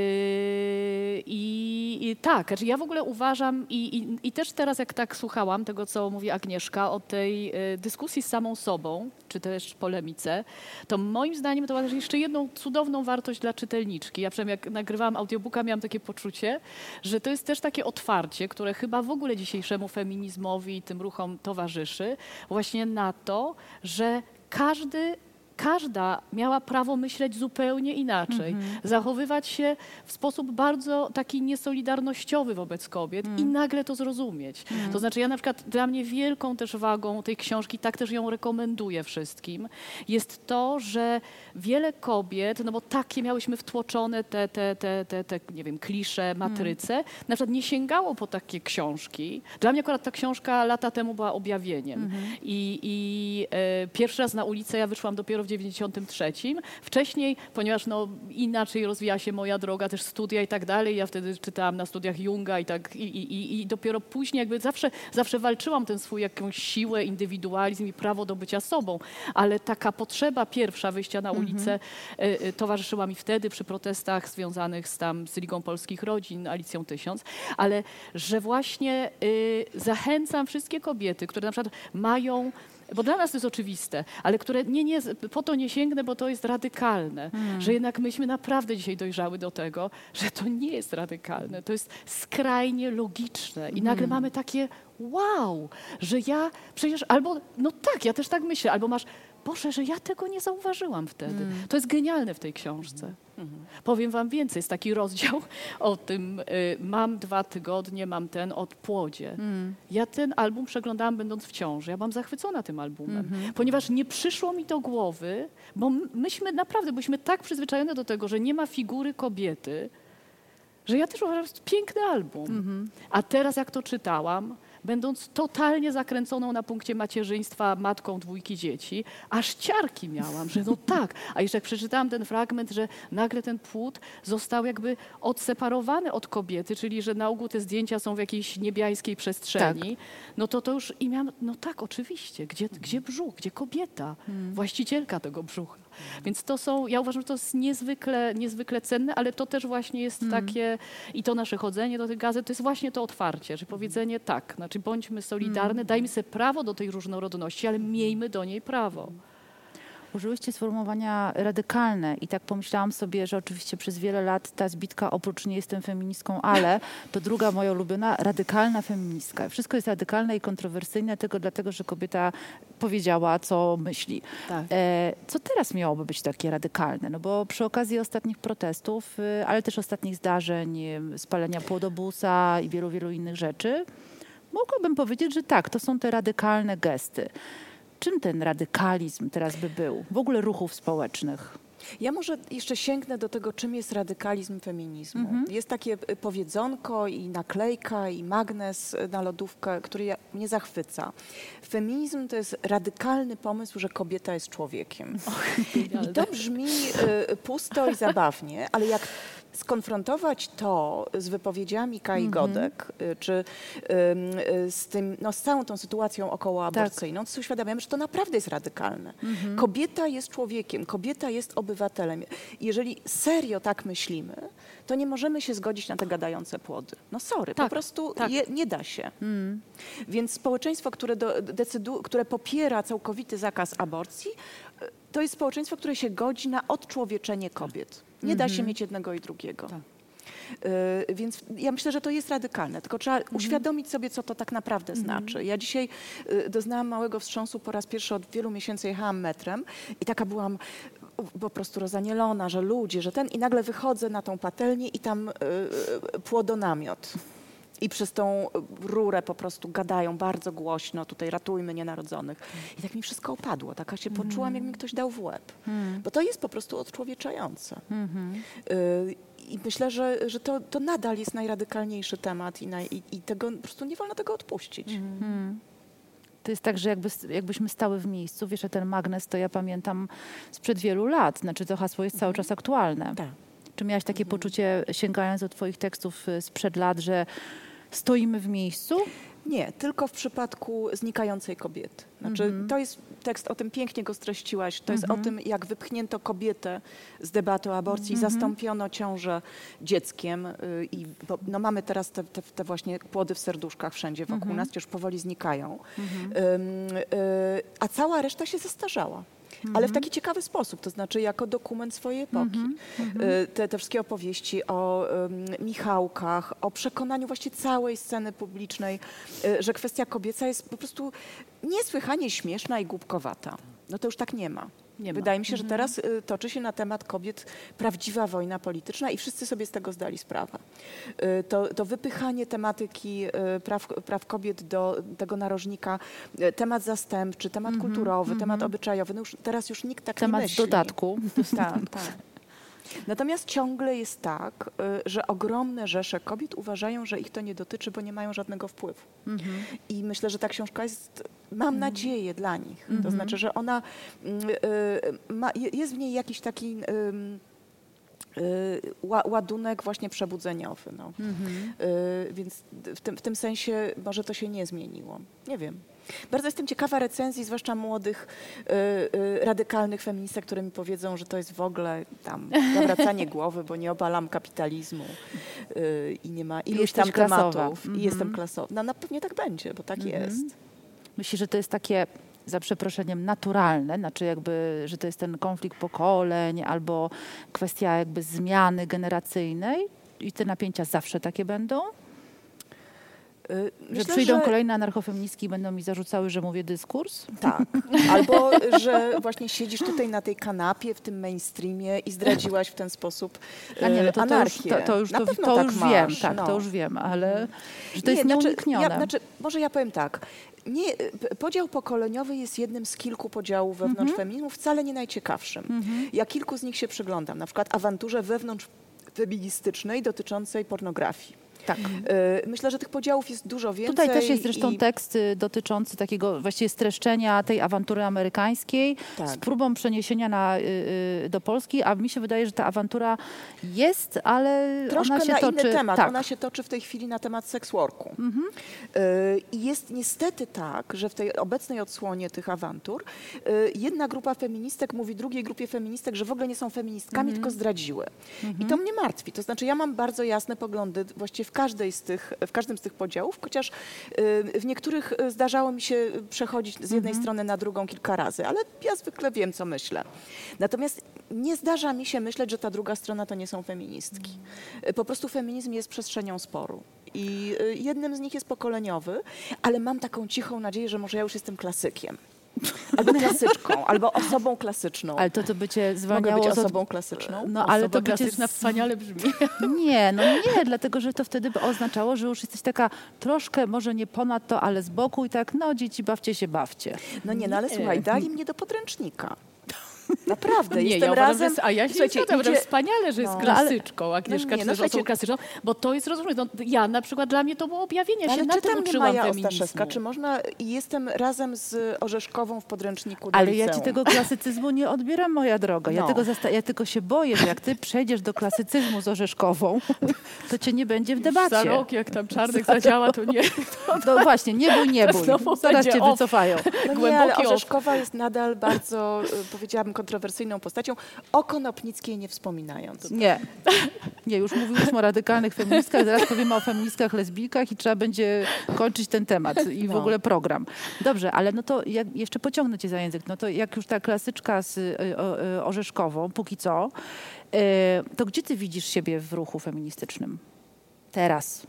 I, tak, znaczy ja w ogóle uważam i, i, i też teraz jak tak słuchałam tego, co mówi Agnieszka o tej y, dyskusji z samą sobą, czy też polemice, to moim zdaniem to ma też jeszcze jedną cudowną wartość dla czytelniczki. Ja przynajmniej jak nagrywałam audiobooka, miałam takie poczucie, że to jest też takie otwarcie, które chyba w ogóle dzisiejszemu feminizmowi i tym ruchom towarzyszy, właśnie na to, że każdy każda miała prawo myśleć zupełnie inaczej, Mhm. zachowywać się w sposób bardzo taki niesolidarnościowy wobec kobiet Mm. i nagle to zrozumieć. To znaczy ja na przykład dla mnie wielką też wagą tej książki, tak też ją rekomenduję wszystkim, jest to, że wiele kobiet, no bo takie miałyśmy wtłoczone te, te, te, te, te nie wiem, klisze, matryce, na przykład nie sięgało po takie książki. Dla mnie akurat ta książka lata temu była objawieniem. I, i e, pierwszy raz na ulicę ja wyszłam dopiero w 93. Wcześniej, ponieważ no, inaczej rozwija się moja droga, też studia i tak dalej, ja wtedy czytałam na studiach Junga i tak i, i, i- dopiero później jakby zawsze, zawsze walczyłam ten swój jakąś siłę, indywidualizm i prawo do bycia sobą, ale taka potrzeba pierwsza wyjścia na ulicę e, e, towarzyszyła mi wtedy przy protestach związanych z tam z Ligą Polskich Rodzin, Alicją Tysiąc, ale że właśnie y, zachęcam wszystkie kobiety, które na przykład mają bo dla nas to jest oczywiste, ale które nie, nie, po to nie sięgnę, bo to jest radykalne, że jednak myśmy naprawdę dzisiaj dojrzały do tego, że to nie jest radykalne, to jest skrajnie logiczne. I nagle mamy takie wow, że ja przecież albo, no tak, ja też tak myślę, albo masz, Boże, że ja tego nie zauważyłam wtedy. To jest genialne w tej książce. Powiem wam więcej, jest taki rozdział o tym, y, mam dwa tygodnie, mam ten od płodzie. Ja ten album przeglądałam będąc w ciąży. Ja byłam zachwycona tym albumem, ponieważ nie przyszło mi do głowy, bo myśmy naprawdę byliśmy tak przyzwyczajone do tego, że nie ma figury kobiety, że ja też uważam, że to jest piękny album. A teraz jak to czytałam, będąc totalnie zakręconą na punkcie macierzyństwa matką dwójki dzieci, aż ciarki miałam, że no tak. A jeszcze jak przeczytałam ten fragment, że nagle ten płód został jakby odseparowany od kobiety, czyli że na ogół te zdjęcia są w jakiejś niebiańskiej przestrzeni, no to to już i miałam, no tak, oczywiście, gdzie, gdzie brzuch, gdzie kobieta, właścicielka tego brzucha. Więc to są, ja uważam, że to jest niezwykle, niezwykle cenne, ale to też właśnie jest takie, i to nasze chodzenie do tych gazet, to jest właśnie to otwarcie, że powiedzenie tak, znaczy bądźmy solidarne, dajmy sobie prawo do tej różnorodności, ale miejmy do niej prawo. Użyłyście sformułowania radykalne i tak pomyślałam sobie, że oczywiście przez wiele lat ta zbitka, oprócz nie jestem feministką, ale to druga moja ulubiona, radykalna feministka. Wszystko jest radykalne i kontrowersyjne tylko dlatego, że kobieta powiedziała, co myśli. Tak. E, co teraz miałoby być takie radykalne? No bo przy okazji ostatnich protestów, y, ale też ostatnich zdarzeń, y, spalenia płodobusa i wielu, wielu innych rzeczy, mogłabym powiedzieć, że tak, to są te radykalne gesty. Czym ten radykalizm teraz by był? W ogóle ruchów społecznych. Ja może jeszcze sięgnę do tego, czym jest radykalizm feminizmu. Mhm. Jest takie y, powiedzonko i naklejka i magnes y, na lodówkę, który mnie zachwyca. Feminizm to jest radykalny pomysł, że kobieta jest człowiekiem. I to brzmi y, pusto i zabawnie, ale jak skonfrontować to z wypowiedziami Kai Godek, y, czy y, z, tym, no, z całą tą sytuacją okołoaborcyjną, to sobie uświadamiamy, że to naprawdę jest radykalne. Kobieta jest człowiekiem, kobieta jest obywatelem. Jeżeli serio tak myślimy, to nie możemy się zgodzić na te gadające płody. No sorry, po Tak, prostu tak. je, nie da się. Więc społeczeństwo, które, do, decydu, które popiera całkowity zakaz aborcji, y, to jest społeczeństwo, które się godzi na odczłowieczenie kobiet. Nie da się mieć jednego i drugiego. Tak. Y, Więc ja myślę, że to jest radykalne, tylko trzeba uświadomić sobie, co to tak naprawdę znaczy. Ja dzisiaj y, doznałam małego wstrząsu, po raz pierwszy od wielu miesięcy jechałam metrem i taka byłam po prostu rozanielona, że ludzie, że ten i nagle wychodzę na tą patelnię i tam y, y, płodonamiot. I przez tą rurę po prostu gadają bardzo głośno, tutaj ratujmy nienarodzonych. I tak mi wszystko opadło, taka się poczułam, jak mi ktoś dał w łeb. Bo to jest po prostu odczłowieczające. Y, I myślę, że, że to, to nadal jest najradykalniejszy temat i, naj, i, i tego, po prostu nie wolno tego odpuścić. To jest tak, że jakby, jakbyśmy stały w miejscu. Wiesz, że ten magnes to ja pamiętam sprzed wielu lat. Znaczy to hasło jest cały czas aktualne. Tak. Czy miałaś takie poczucie, sięgając do twoich tekstów y, sprzed lat, że stoimy w miejscu? Nie, tylko w przypadku znikającej kobiety. Znaczy, To jest tekst, o tym pięknie go streściłaś, to jest o tym, jak wypchnięto kobietę z debaty o aborcji, zastąpiono ciążę dzieckiem y, i bo, no, mamy teraz te, te, te właśnie płody w serduszkach wszędzie wokół nas, już powoli znikają, y, a cała reszta się zestarzała. Ale w taki ciekawy sposób, to znaczy jako dokument swojej epoki. Y, Te, te wszystkie opowieści o ym, Michałkach, o przekonaniu właśnie całej sceny publicznej, y, że kwestia kobieca jest po prostu niesłychanie śmieszna i głupkowata. No to już tak nie ma. Nie. Wydaje mi się, że teraz y, toczy się na temat kobiet prawdziwa wojna polityczna i wszyscy sobie z tego zdali sprawę. Y, To, to wypychanie tematyki y, praw, praw kobiet do tego narożnika, temat zastępczy, temat kulturowy, temat obyczajowy, no już, teraz już nikt tak nie Temat myśli. dodatku. Tak, tak. Natomiast ciągle jest tak, y, że ogromne rzesze kobiet uważają, że ich to nie dotyczy, bo nie mają żadnego wpływu. I myślę, że ta książka jest, mam nadzieję, dla nich. To znaczy, że ona mm, y, ma, je- jest w niej jakiś taki y, ładunek właśnie przebudzeniowy. No. Y, Więc w tym, w tym sensie może to się nie zmieniło. Nie wiem. Bardzo jestem ciekawa recenzji, zwłaszcza młodych, y, y, radykalnych feministek, które mi powiedzą, że to jest w ogóle tam zawracanie głowy, bo nie obalam kapitalizmu y, i nie ma iluś tam klasowa. tematów. Mhm. I jestem klasowa. No, na pewnie tak będzie, bo tak jest. Myślisz, że to jest takie, za przeproszeniem, naturalne, znaczy jakby, że to jest ten konflikt pokoleń albo kwestia jakby zmiany generacyjnej i te napięcia zawsze takie będą? Y, Że myślę, przyjdą że- kolejne anarchofeministki i będą mi zarzucały, że mówię dyskurs? Tak. Albo, że właśnie siedzisz tutaj na tej kanapie w tym mainstreamie i zdradziłaś w ten sposób A nie, no to, to już, anarchię. to, to już, to, pewno to tak już masz, wiem, tak, no. to już wiem, ale że to Nie, jest znaczy, nieuniknione. Ja, znaczy, może ja powiem tak. Nie, p- podział pokoleniowy jest jednym z kilku podziałów wewnątrz Mhm. feminizmu, wcale nie najciekawszym. Ja kilku z nich się przyglądam, na przykład awanturze wewnątrz feministycznej dotyczącej pornografii. Tak. Y, Myślę, że tych podziałów jest dużo więcej. Tutaj też jest zresztą i- tekst y, dotyczący takiego właściwie streszczenia tej awantury amerykańskiej Tak. z próbą przeniesienia na, y, do Polski, a mi się wydaje, że ta awantura jest, ale Troszkę ona się na toczy... inny temat. Tak. Ona się toczy w tej chwili na temat sex worku. Mhm. I jest niestety tak, że w tej obecnej odsłonie tych awantur jedna grupa feministek mówi drugiej grupie feministek, że w ogóle nie są feministkami, Mhm. tylko zdradziły. I to mnie martwi. To znaczy ja mam bardzo jasne poglądy właściwie w, każdej z tych, w każdym z tych podziałów, chociaż y, w niektórych y, zdarzało mi się przechodzić z Mhm. jednej strony na drugą kilka razy, ale ja zwykle wiem, co myślę. Natomiast nie zdarza mi się myśleć, że ta druga strona to nie są feministki. Y, Po prostu feminizm jest przestrzenią sporu. I jednym z nich jest pokoleniowy, ale mam taką cichą nadzieję, że może ja już jestem klasykiem. Albo klasyczką, albo osobą klasyczną. Ale to to by cię Mogę zwalniało być z od- osobą klasyczną? No ale Osoba to by cię... klasyczna wspaniale brzmi. Nie, no nie, dlatego że to wtedy by oznaczało, że już jesteś taka troszkę, może nie ponad to, ale z boku i tak, no dzieci, bawcie się, bawcie. No nie, no ale Nie. słuchaj, dali mnie do podręcznika. Naprawdę, Nie, jestem ja uważam, razem... że a ja się Słuchajcie, zgadzam, idzie- że wspaniale, że jest No. No, klasyczką, Agnieszka, No czy nie, no słuchajcie- klasyczną, bo to jest, rozumiesz, no, ja na przykład, dla mnie to było objawienie, ja się Ale na tym uczyłam Maja. Ostaszewska, czy można... I jestem razem z Orzeszkową w podręczniku do Ale ja ci liceum. tego klasycyzmu nie odbieram, moja droga. Ja, No. tego zasta- ja tylko się boję, że jak ty przejdziesz do klasycyzmu z Orzeszkową, to cię nie będzie w Za debacie. rok, jak tam Czarnek zadziała, to nie. No właśnie, nie bój, nie bój. Znowu Zaraz cię off. wycofają. No nie, ale off. Orzeszkowa jest nadal bardzo, y, kontrowersyjną postacią. O Konopnickiej nie wspominając. Nie. Nie, już mówiłyśmy o radykalnych feministkach, zaraz powiemy o feministkach, lesbijkach i trzeba będzie kończyć ten temat i w No. ogóle program. Dobrze, ale no to jak, jeszcze pociągnę cię za język. No to jak już ta klasyczka z y, o, y, Orzeszkową, póki co, y, to gdzie ty widzisz siebie w ruchu feministycznym? Teraz.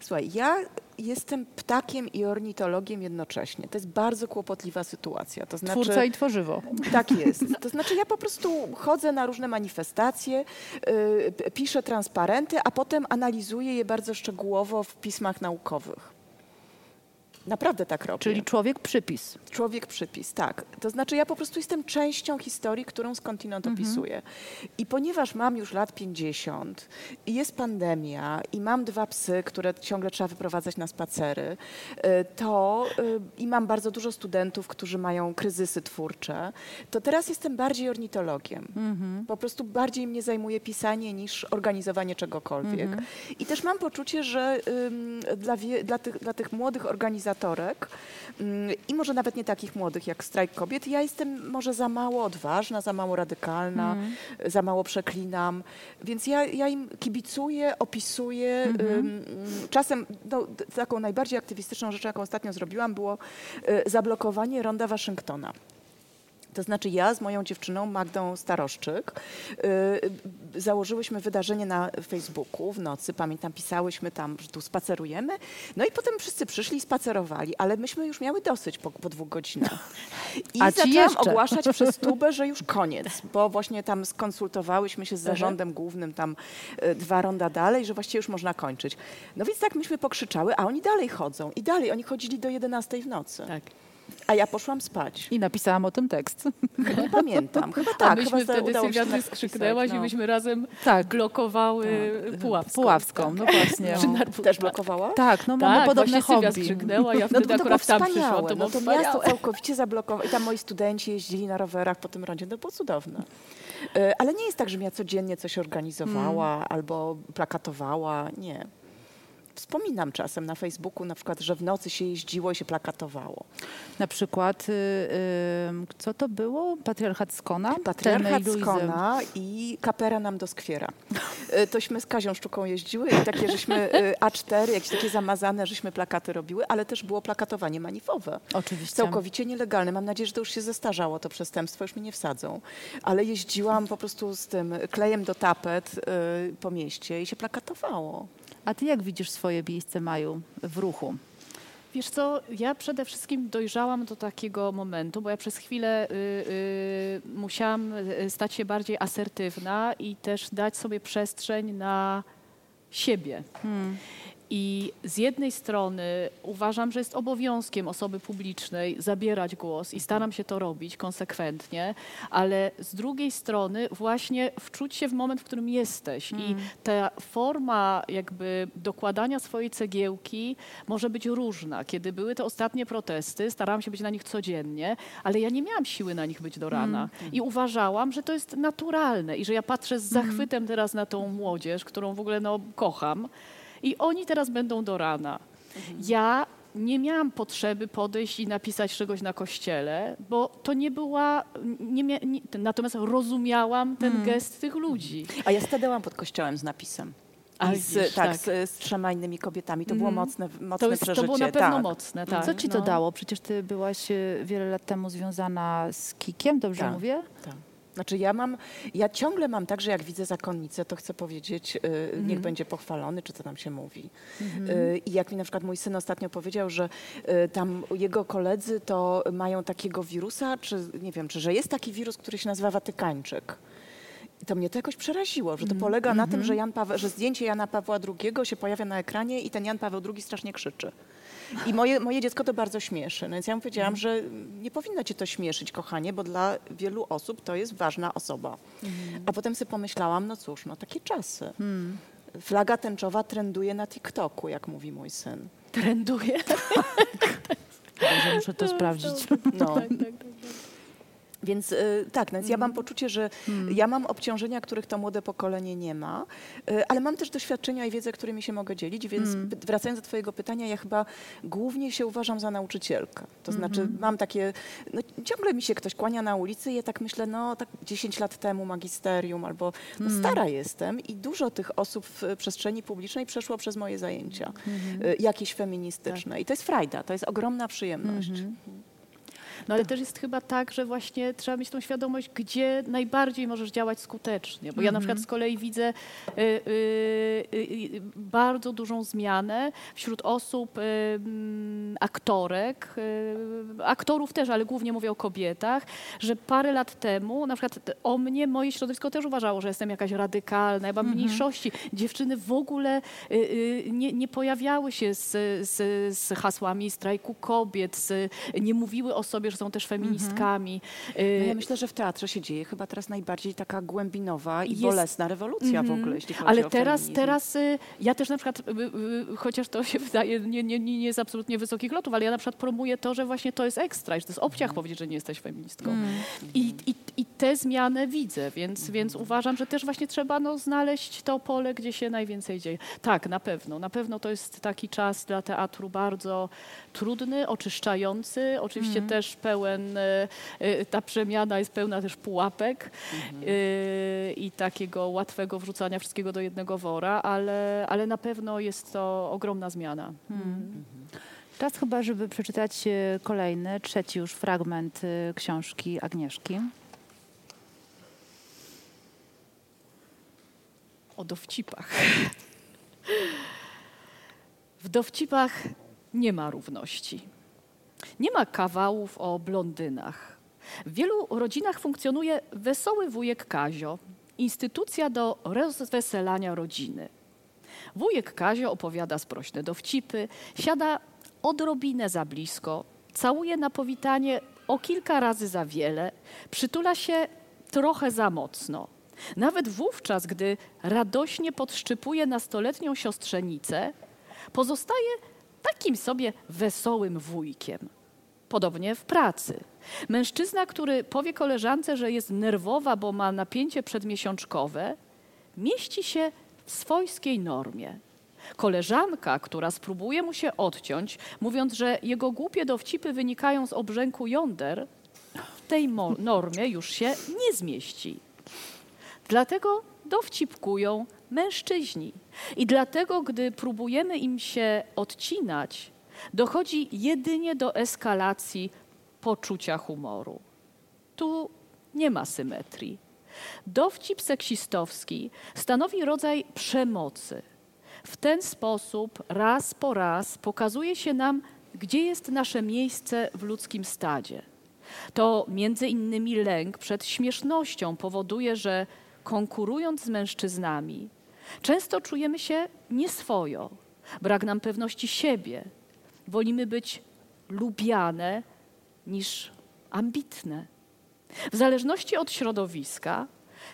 Słuchaj, ja jestem ptakiem i ornitologiem jednocześnie. To jest bardzo kłopotliwa sytuacja. To znaczy, Twórca i tworzywo. Tak jest. To znaczy ja po prostu chodzę na różne manifestacje, y, piszę transparenty, a potem analizuję je bardzo szczegółowo w pismach naukowych. Naprawdę tak robię. Czyli człowiek przypis. Człowiek przypis, tak. To znaczy ja po prostu jestem częścią historii, którą skądinąd opisuję. I ponieważ mam już lat 50 i jest pandemia i mam dwa psy, które ciągle trzeba wyprowadzać na spacery, y, to y, i mam bardzo dużo studentów, którzy mają kryzysy twórcze, to teraz jestem bardziej ornitologiem. Po prostu bardziej mnie zajmuje pisanie niż organizowanie czegokolwiek. I też mam poczucie, że dla, dla, tych, dla tych młodych organizatorek ym, i może nawet nie takich młodych jak strajk kobiet, ja jestem może za mało odważna, za mało radykalna, za mało przeklinam, więc ja, ja im kibicuję, opisuję. ym, czasem no, taką najbardziej aktywistyczną rzeczą, jaką ostatnio zrobiłam, było y, zablokowanie ronda Waszyngtona. To znaczy ja z moją dziewczyną Magdą Staroszczyk y, założyłyśmy wydarzenie na Facebooku w nocy. Pamiętam, pisałyśmy tam, że tu spacerujemy. No i potem wszyscy przyszli i spacerowali, ale myśmy już miały dosyć po, po dwóch godzinach. I A zaczęłam jeszcze? ogłaszać przez tubę, że już koniec, bo właśnie tam skonsultowałyśmy się z zarządem głównym tam y, dwa ronda dalej, że właściwie już można kończyć. No więc tak myśmy pokrzyczały, a oni dalej chodzą i dalej. Oni chodzili do 11 w nocy. Tak. A ja poszłam spać. I napisałam o tym tekst. Nie pamiętam. Chyba A tak. myśmy chyba wtedy Sylwia, tak ty skrzyknęłaś napisać, i no. myśmy razem Tak. blokowały Puławską. Puławską, no właśnie. No. Też blokowała? Tak, no mamy Tak, podobne właśnie Sylwia hobby. skrzyknęła, ja No wtedy to, to akurat tam przyszłam. To no to miasto wspaniałe. całkowicie zablokowało. I tam moi studenci jeździli na rowerach po tym rondzie. To było cudowne. E, Ale nie jest tak, żebym ja codziennie coś organizowała Mm. albo plakatowała. Nie. Wspominam czasem na Facebooku na przykład, że w nocy się jeździło i się plakatowało. Na przykład, y, y, co to było? Patriarchat Skona? Patriarchat. Skona i kapera nam do skwiera. E, Tośmy z Kazią Sztuką jeździły i takie żeśmy e, A4, jakieś takie zamazane, żeśmy plakaty robiły, ale też było plakatowanie manifowe. Oczywiście. Całkowicie nielegalne. Mam nadzieję, że to już się zestarzało, to przestępstwo, już mnie nie wsadzą. Ale jeździłam po prostu z tym klejem do tapet y, po mieście i się plakatowało. A ty jak widzisz swoje miejsce Maju w ruchu? Wiesz co, ja przede wszystkim dojrzałam do takiego momentu, bo ja przez chwilę y, y, musiałam y, stać się bardziej asertywna i też dać sobie przestrzeń na siebie. I z jednej strony uważam, że jest obowiązkiem osoby publicznej zabierać głos i staram się to robić konsekwentnie, ale z drugiej strony właśnie wczuć się w moment, w którym jesteś. I ta forma jakby dokładania swojej cegiełki może być różna. Kiedy były te ostatnie protesty, starałam się być na nich codziennie, ale ja nie miałam siły na nich być do rana. I uważałam, że to jest naturalne i że ja patrzę z zachwytem teraz na tą młodzież, którą w ogóle no, kocham. I oni teraz będą do rana. Ja nie miałam potrzeby podejść i napisać czegoś na kościele, bo to nie była. Nie mia, nie, natomiast rozumiałam ten gest tych ludzi. A ja stanęłam pod kościołem z napisem. A z, widzisz, tak, tak. Z, z trzema innymi kobietami. To było mocne, mocne To, jest, przeżycie. to było na pewno tak. mocne. Tak. Co ci to no. dało? Przecież ty byłaś y, wiele lat temu związana z Kikiem, dobrze Tak. mówię? Tak. Znaczy ja mam, ja ciągle mam tak, że jak widzę zakonnicę, to chcę powiedzieć, y, Mhm. niech będzie pochwalony, czy co tam się mówi. Y, I jak mi na przykład mój syn ostatnio powiedział, że y, tam jego koledzy to mają takiego wirusa, czy nie wiem, czy że jest taki wirus, który się nazywa Watykańczyk. I to mnie to jakoś przeraziło, że to polega na tym, że, Jan Paweł, że zdjęcie Jana Pawła II się pojawia na ekranie i ten Jan Paweł II strasznie krzyczy. I moje, moje dziecko to bardzo śmieszy. No więc ja mu powiedziałam, że nie powinno cię to śmieszyć, kochanie, bo dla wielu osób to jest ważna osoba. A potem sobie pomyślałam, no cóż, no takie czasy. Flaga tęczowa trenduje na TikToku, jak mówi mój syn. Trenduje. Dobrze, muszę to sprawdzić. No. Tak, tak, tak. Więc y, tak, więc ja mam poczucie, że ja mam obciążenia, których to młode pokolenie nie ma, y, ale mam też doświadczenia i wiedzę, którymi się mogę dzielić, więc py- wracając do twojego pytania, ja chyba głównie się uważam za nauczycielkę. To znaczy mam takie, no, ciągle mi się ktoś kłania na ulicy i ja tak myślę, no tak 10 lat temu magisterium albo no, stara jestem i dużo tych osób w przestrzeni publicznej przeszło przez moje zajęcia, y, jakieś feministyczne. I to jest frajda, to jest ogromna przyjemność. No ale też jest chyba tak, że właśnie trzeba mieć tą świadomość, gdzie najbardziej możesz działać skutecznie. Bo ja na przykład z kolei widzę y, y, y, y, bardzo dużą zmianę wśród osób, aktorek, y, aktorów też, ale głównie mówię o kobietach, że parę lat temu na przykład o mnie moje środowisko też uważało, że jestem jakaś radykalna, ja mam mniejszości. Dziewczyny w ogóle y, nie, nie pojawiały się z, z, z hasłami strajku kobiet, z, nie mówiły o sobie, że są też feministkami. No Y, ja myślę, że w teatrze się dzieje chyba teraz najbardziej taka głębinowa i Jest- bolesna rewolucja w ogóle, jeśli chodzi Ale o teraz, feminizm. teraz y, ja też na przykład, y, y, chociaż to się wydaje nie, nie, nie, nie z absolutnie wysokich lotów, ale ja na przykład promuję to, że właśnie to jest ekstra, że to jest obciach Mhm. powiedzieć, że nie jesteś feministką. I, i, I tę zmianę widzę, więc, Mhm. więc uważam, że też właśnie trzeba no, znaleźć to pole, gdzie się najwięcej dzieje. Tak, na pewno. Na pewno to jest taki czas dla teatru bardzo trudny, oczyszczający, oczywiście Mhm. też pełen, y, y, ta przemiana jest pełna też pułapek Mhm. y, i takiego łatwego wrzucania wszystkiego do jednego wora, ale, ale na pewno jest to ogromna zmiana. Mhm. Czas chyba, żeby przeczytać e, kolejny, trzeci już fragment e, książki Agnieszki. O dowcipach. W dowcipach nie ma równości. Nie ma kawałów o blondynach. W wielu rodzinach funkcjonuje wesoły wujek Kazio, instytucja do rozweselania rodziny. Wujek Kazio opowiada sprośne dowcipy, siada odrobinę za blisko, całuje na powitanie o kilka razy za wiele, przytula się trochę za mocno. Nawet wówczas, gdy radośnie podszczypuje nastoletnią siostrzenicę, pozostaje takim sobie wesołym wujkiem. Podobnie w pracy. Mężczyzna, który powie koleżance, że jest nerwowa, bo ma napięcie przedmiesiączkowe, mieści się w swojskiej normie. Koleżanka, która spróbuje mu się odciąć, mówiąc, że jego głupie dowcipy wynikają z obrzęku jąder, w tej normie już się nie zmieści. Dlatego dowcipkują mężczyźni. I dlatego, gdy próbujemy im się odcinać, dochodzi jedynie do eskalacji poczucia humoru. Tu nie ma symetrii. Dowcip seksistowski stanowi rodzaj przemocy. W ten sposób raz po raz pokazuje się nam, gdzie jest nasze miejsce w ludzkim stadzie. To między innymi lęk przed śmiesznością powoduje, że konkurując z mężczyznami, często czujemy się nieswojo, brak nam pewności siebie. Wolimy być lubiane niż ambitne. W zależności od środowiska,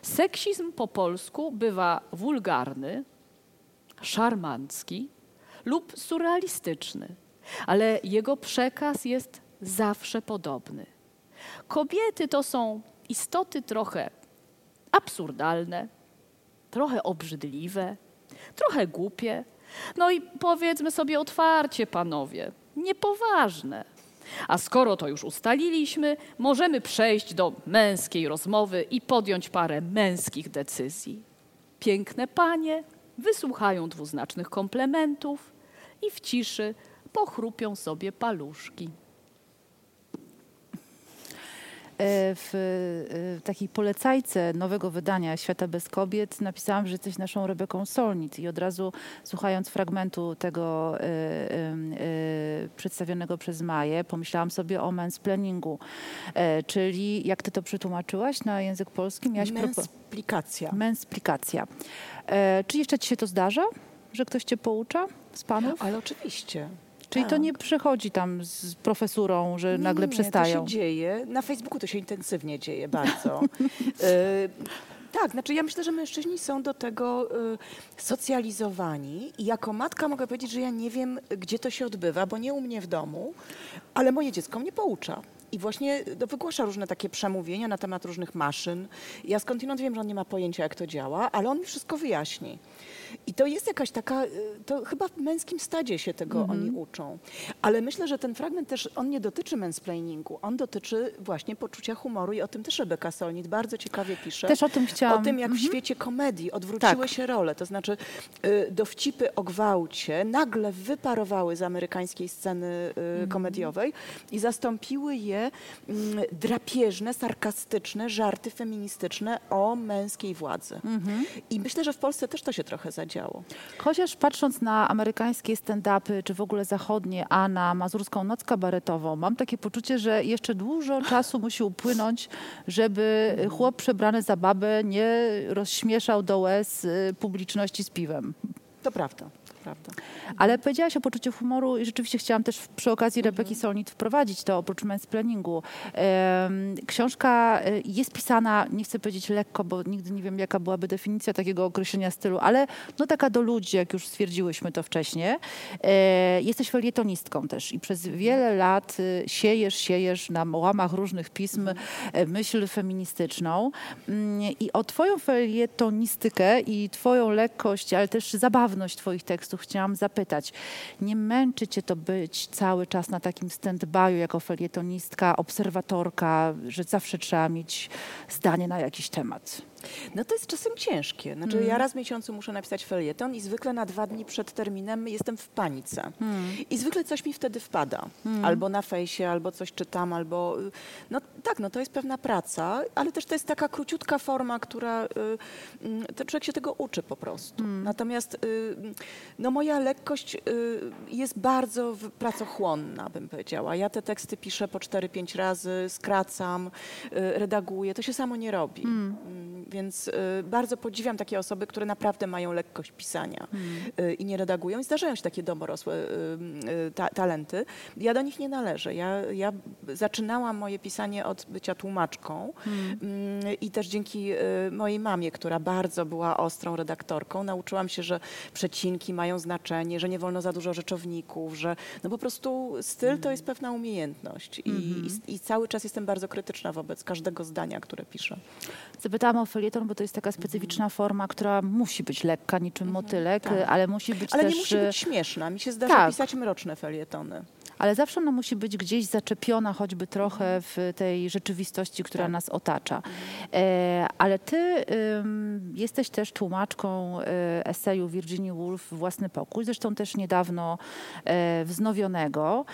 seksizm po polsku bywa wulgarny, szarmancki lub surrealistyczny, ale jego przekaz jest zawsze podobny. Kobiety to są istoty trochę absurdalne, trochę obrzydliwe, trochę głupie. No i powiedzmy sobie otwarcie, panowie, niepoważne. A skoro to już ustaliliśmy, możemy przejść do męskiej rozmowy i podjąć parę męskich decyzji. Piękne panie wysłuchają dwuznacznych komplementów i w ciszy pochrupią sobie paluszki. E, w takiej polecajce nowego wydania Świata bez kobiet napisałam, że jesteś naszą Rebeką Solnit i od razu słuchając fragmentu tego y, przedstawionego przez Maję, pomyślałam sobie o mansplainingu, y, czyli jak ty to przetłumaczyłaś na język polski? Miałaś Mensplikacja. Mensplikacja. Czy jeszcze ci się to zdarza, że ktoś cię poucza z panów? Ale oczywiście. Czyli tak. to nie przychodzi tam z profesurą, że nie, nagle nie, przestają. To się dzieje. Na Facebooku to się intensywnie dzieje bardzo. Tak, znaczy ja myślę, że mężczyźni są do tego y, socjalizowani i jako matka mogę powiedzieć, że ja nie wiem, gdzie to się odbywa, bo nie u mnie w domu, ale moje dziecko mnie poucza. I właśnie no, wygłasza różne takie przemówienia na temat różnych maszyn. Ja skądinąd wiem, że on nie ma pojęcia, jak to działa, ale on mi wszystko wyjaśni. I to jest jakaś taka, y, to chyba w męskim stadzie się tego mm -hmm. oni uczą. Ale myślę, że ten fragment też, on nie dotyczy mansplainingu, on dotyczy właśnie poczucia humoru i o tym też Rebeka Solnit bardzo ciekawie pisze. Też o tym chciałam. O tym, jak mm -hmm. w mhm. świecie komedii odwróciły tak. się role. To znaczy y, dowcipy o gwałcie nagle wyparowały z amerykańskiej sceny y, mm -hmm. komediowej i zastąpiły je mm, drapieżne, sarkastyczne żarty feministyczne o męskiej władzy. Mhm. I myślę, że w Polsce też to się trochę zadziało. Chociaż patrząc na amerykańskie stand-upy, czy w ogóle zachodnie, a na mazurską noc kabaretową, mam takie poczucie, że jeszcze dużo czasu musi upłynąć, żeby chłop przebrany za babę nie rozśmieszał do łez y, publiczności z piwem. To prawda prawda. Ale powiedziałaś o poczuciu humoru i rzeczywiście chciałam też przy okazji mhm. Rebeki Solnit wprowadzić to oprócz mansplainingu. Książka y, jest pisana, nie chcę powiedzieć lekko, bo nigdy nie wiem, jaka byłaby definicja takiego określenia stylu, ale no taka do ludzi, jak już stwierdziłyśmy to wcześniej. E, jesteś felietonistką też i przez wiele lat y, siejesz, siejesz na łamach różnych pism e, myśl feministyczną mm, i o twoją felietonistykę i twoją lekkość, ale też zabawność twoich tekstów chciałam zapytać. Nie męczy cię to być cały czas na takim stand-by'u jako felietonistka, obserwatorka, że zawsze trzeba mieć zdanie na jakiś temat? No to jest czasem ciężkie. Znaczy Mm. ja raz w miesiącu muszę napisać felieton i zwykle na dwa dni przed terminem jestem w panice. Mm. I zwykle coś mi wtedy wpada. Albo na fejsie, albo coś czytam, albo... y, No tak, no to jest pewna praca, ale też to jest taka króciutka forma, która... y, mm, To człowiek się tego uczy po prostu. Mm. Natomiast y, no moja lekkość y, jest bardzo pracochłonna, bym powiedziała. Ja te teksty piszę po 4-5 razy, skracam, y, redaguję. To się samo nie robi. Więc y, bardzo podziwiam takie osoby, które naprawdę mają lekkość pisania y, i nie redagują. I zdarzają się takie domorosłe y, ta, talenty. Ja do nich nie należę. Ja, ja zaczynałam moje pisanie od bycia tłumaczką Mm, i też dzięki mojej mamie, która bardzo była ostrą redaktorką, nauczyłam się, że przecinki mają znaczenie, że nie wolno za dużo rzeczowników, że no po prostu styl to jest pewna umiejętność i, i, i cały czas jestem bardzo krytyczna wobec każdego zdania, które piszę. Zapytałam o felieton, bo to jest taka specyficzna forma, która musi być lekka, niczym motylek, tak. ale musi być Ale też... nie musi być e, śmieszna. Mi się zdarza tak. pisać mroczne felietony. Ale zawsze ona musi być gdzieś zaczepiona choćby trochę w tej rzeczywistości, która Tak. nas otacza. E, ale ty ym, jesteś też tłumaczką e, eseju Virginia Woolf Własny pokój, zresztą też niedawno e, wznowionego.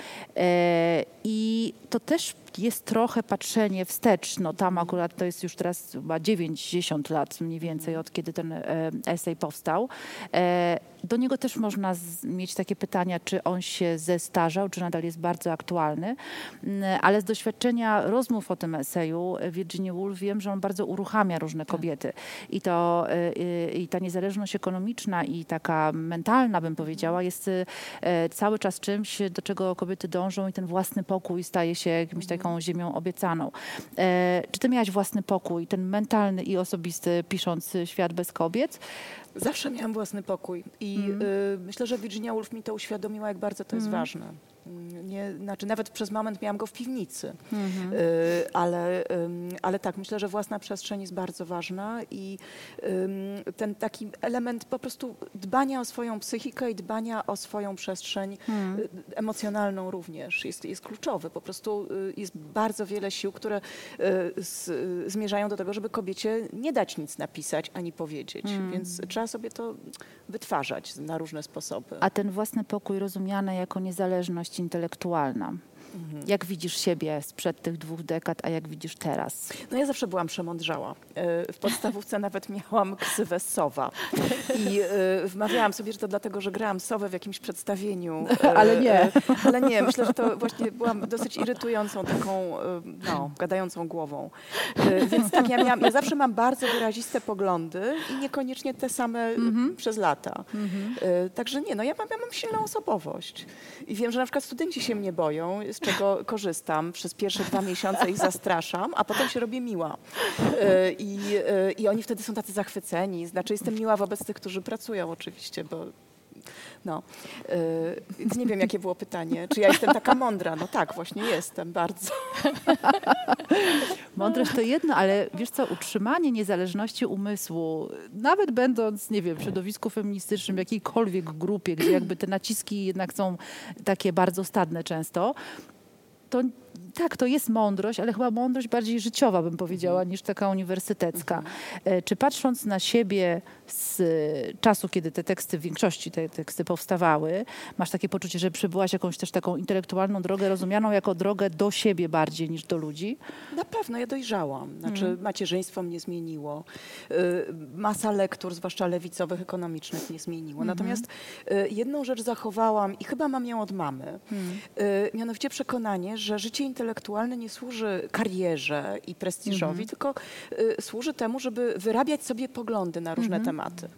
I to też jest trochę patrzenie wstecz. No tam akurat to jest już teraz chyba 90 lat mniej więcej od kiedy ten e, esej powstał. E, do niego też można mieć takie pytania, czy on się zestarzał, czy nadal jest bardzo aktualny. Mm, Ale z doświadczenia rozmów o tym eseju e, Virginia Woolf wiem, że on bardzo uruchamia różne kobiety. I, to, I ta niezależność ekonomiczna i taka mentalna, bym powiedziała, jest cały czas czymś, do czego kobiety dążą i ten własny pokój staje się jakimś taką ziemią obiecaną. E, Czy ty miałaś własny pokój, ten mentalny i osobisty, pisząc Świat bez kobiet? Zawsze miałam własny pokój i y, myślę, że Virginia Woolf mi to uświadomiła, jak bardzo to jest ważne. Mm, Nie, znaczy nawet przez moment miałam go w piwnicy, y, ale, ale tak, myślę, że własna przestrzeń jest bardzo ważna i ten taki element po prostu dbania o swoją psychikę i dbania o swoją przestrzeń y, emocjonalną również jest, jest kluczowy. Po prostu y, jest bardzo wiele sił, które z, zmierzają do tego, żeby kobiecie nie dać nic napisać ani powiedzieć, więc trzeba sobie to wytwarzać na różne sposoby. A ten własny pokój rozumiany jako niezależność intelektualna. Jak widzisz siebie sprzed tych dwóch dekad, a jak widzisz teraz? No ja zawsze byłam przemądrzała. E, W podstawówce nawet miałam ksywę Sowa. I e, wmawiałam sobie, że to dlatego, że grałam Sowę w jakimś przedstawieniu. Ale nie. e, Ale nie, myślę, że to właśnie byłam dosyć irytującą taką, no, gadającą głową. Więc tak, ja, miałam, ja zawsze mam bardzo wyraziste poglądy i niekoniecznie te same e, przez lata. E, Także nie, no ja mam, ja mam silną osobowość. I wiem, że na przykład studenci się mnie boją, z czego korzystam. Przez pierwsze dwa miesiące ich zastraszam, a potem się robię miła. E, I, e, I oni wtedy są tacy zachwyceni. Znaczy jestem miła wobec tych, którzy pracują oczywiście, bo no. E, Więc nie wiem, jakie było pytanie. Czy ja jestem taka mądra? No tak, właśnie jestem, bardzo. Mądrość to jedno, ale wiesz co, utrzymanie niezależności umysłu, nawet będąc, nie wiem, w środowisku feministycznym, jakiejkolwiek grupie, gdzie jakby te naciski jednak są takie bardzo stadne często, to tak, to jest mądrość, ale chyba mądrość bardziej życiowa, bym powiedziała, niż taka uniwersytecka. E, Czy patrząc na siebie z e, czasu, kiedy te teksty, w większości te teksty powstawały, masz takie poczucie, że przebyłaś jakąś też taką intelektualną drogę, rozumianą jako drogę do siebie bardziej niż do ludzi? Na pewno, ja dojrzałam. Znaczy, macierzyństwo mnie zmieniło. Y, Masa lektur, zwłaszcza lewicowych, ekonomicznych mnie zmieniło. Natomiast jedną rzecz zachowałam i chyba mam ją od mamy. Y, Mianowicie przekonanie, że życie intelektualne nie służy karierze i prestiżowi, tylko y, służy temu, żeby wyrabiać sobie poglądy na różne tematy.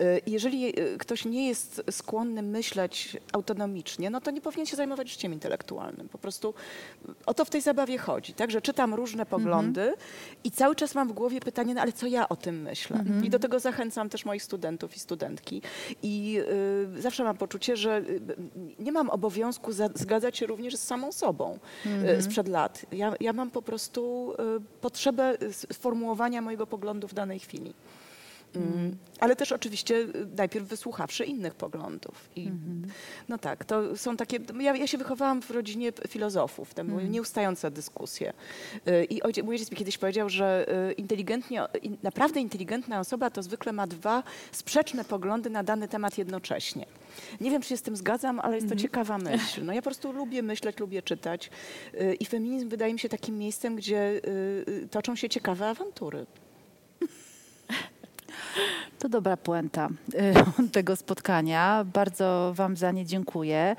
Y, Jeżeli y, ktoś nie jest skłonny myśleć autonomicznie, no to nie powinien się zajmować życiem intelektualnym. Po prostu o to w tej zabawie chodzi. Także czytam różne poglądy i cały czas mam w głowie pytanie, no ale co ja o tym myślę? I do tego zachęcam też moich studentów i studentki. I y, zawsze mam poczucie, że y, nie mam obowiązku za, zgadzać się również z samą sobą y, sprzed lat. Ja, ja mam po prostu y, potrzebę sformułowania mojego poglądu w danej chwili. Mm, Ale też oczywiście y, najpierw wysłuchawszy innych poglądów. I, No tak, to są takie. Ja, ja się wychowałam w rodzinie filozofów, tam były nieustające dyskusje. Y, I ojciec, mój ojciec mi kiedyś powiedział, że y, inteligentnie, in, naprawdę inteligentna osoba to zwykle ma dwa sprzeczne poglądy na dany temat jednocześnie. Nie wiem, czy się z tym zgadzam, ale jest to ciekawa myśl. No ja po prostu lubię myśleć, lubię czytać. I feminizm wydaje mi się takim miejscem, gdzie toczą się ciekawe awantury. To dobra puenta y, tego spotkania. Bardzo Wam za nie dziękuję.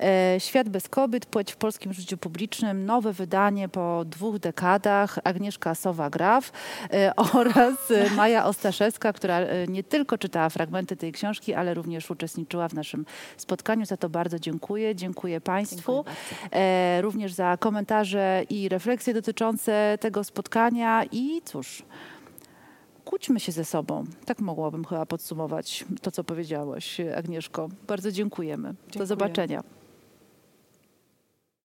E, Świat bez kobiet, płeć w polskim życiu publicznym, nowe wydanie po dwóch dekadach, Agnieszka Sowa-Graf e, oraz Maja Ostaszewska, która e, nie tylko czytała fragmenty tej książki, ale również uczestniczyła w naszym spotkaniu. Za to bardzo dziękuję. Dziękuję Państwu. E, Również za komentarze i refleksje dotyczące tego spotkania i cóż kłóćmy się ze sobą. Tak mogłabym chyba podsumować to, co powiedziałaś, Agnieszko. Bardzo dziękujemy. Do zobaczenia.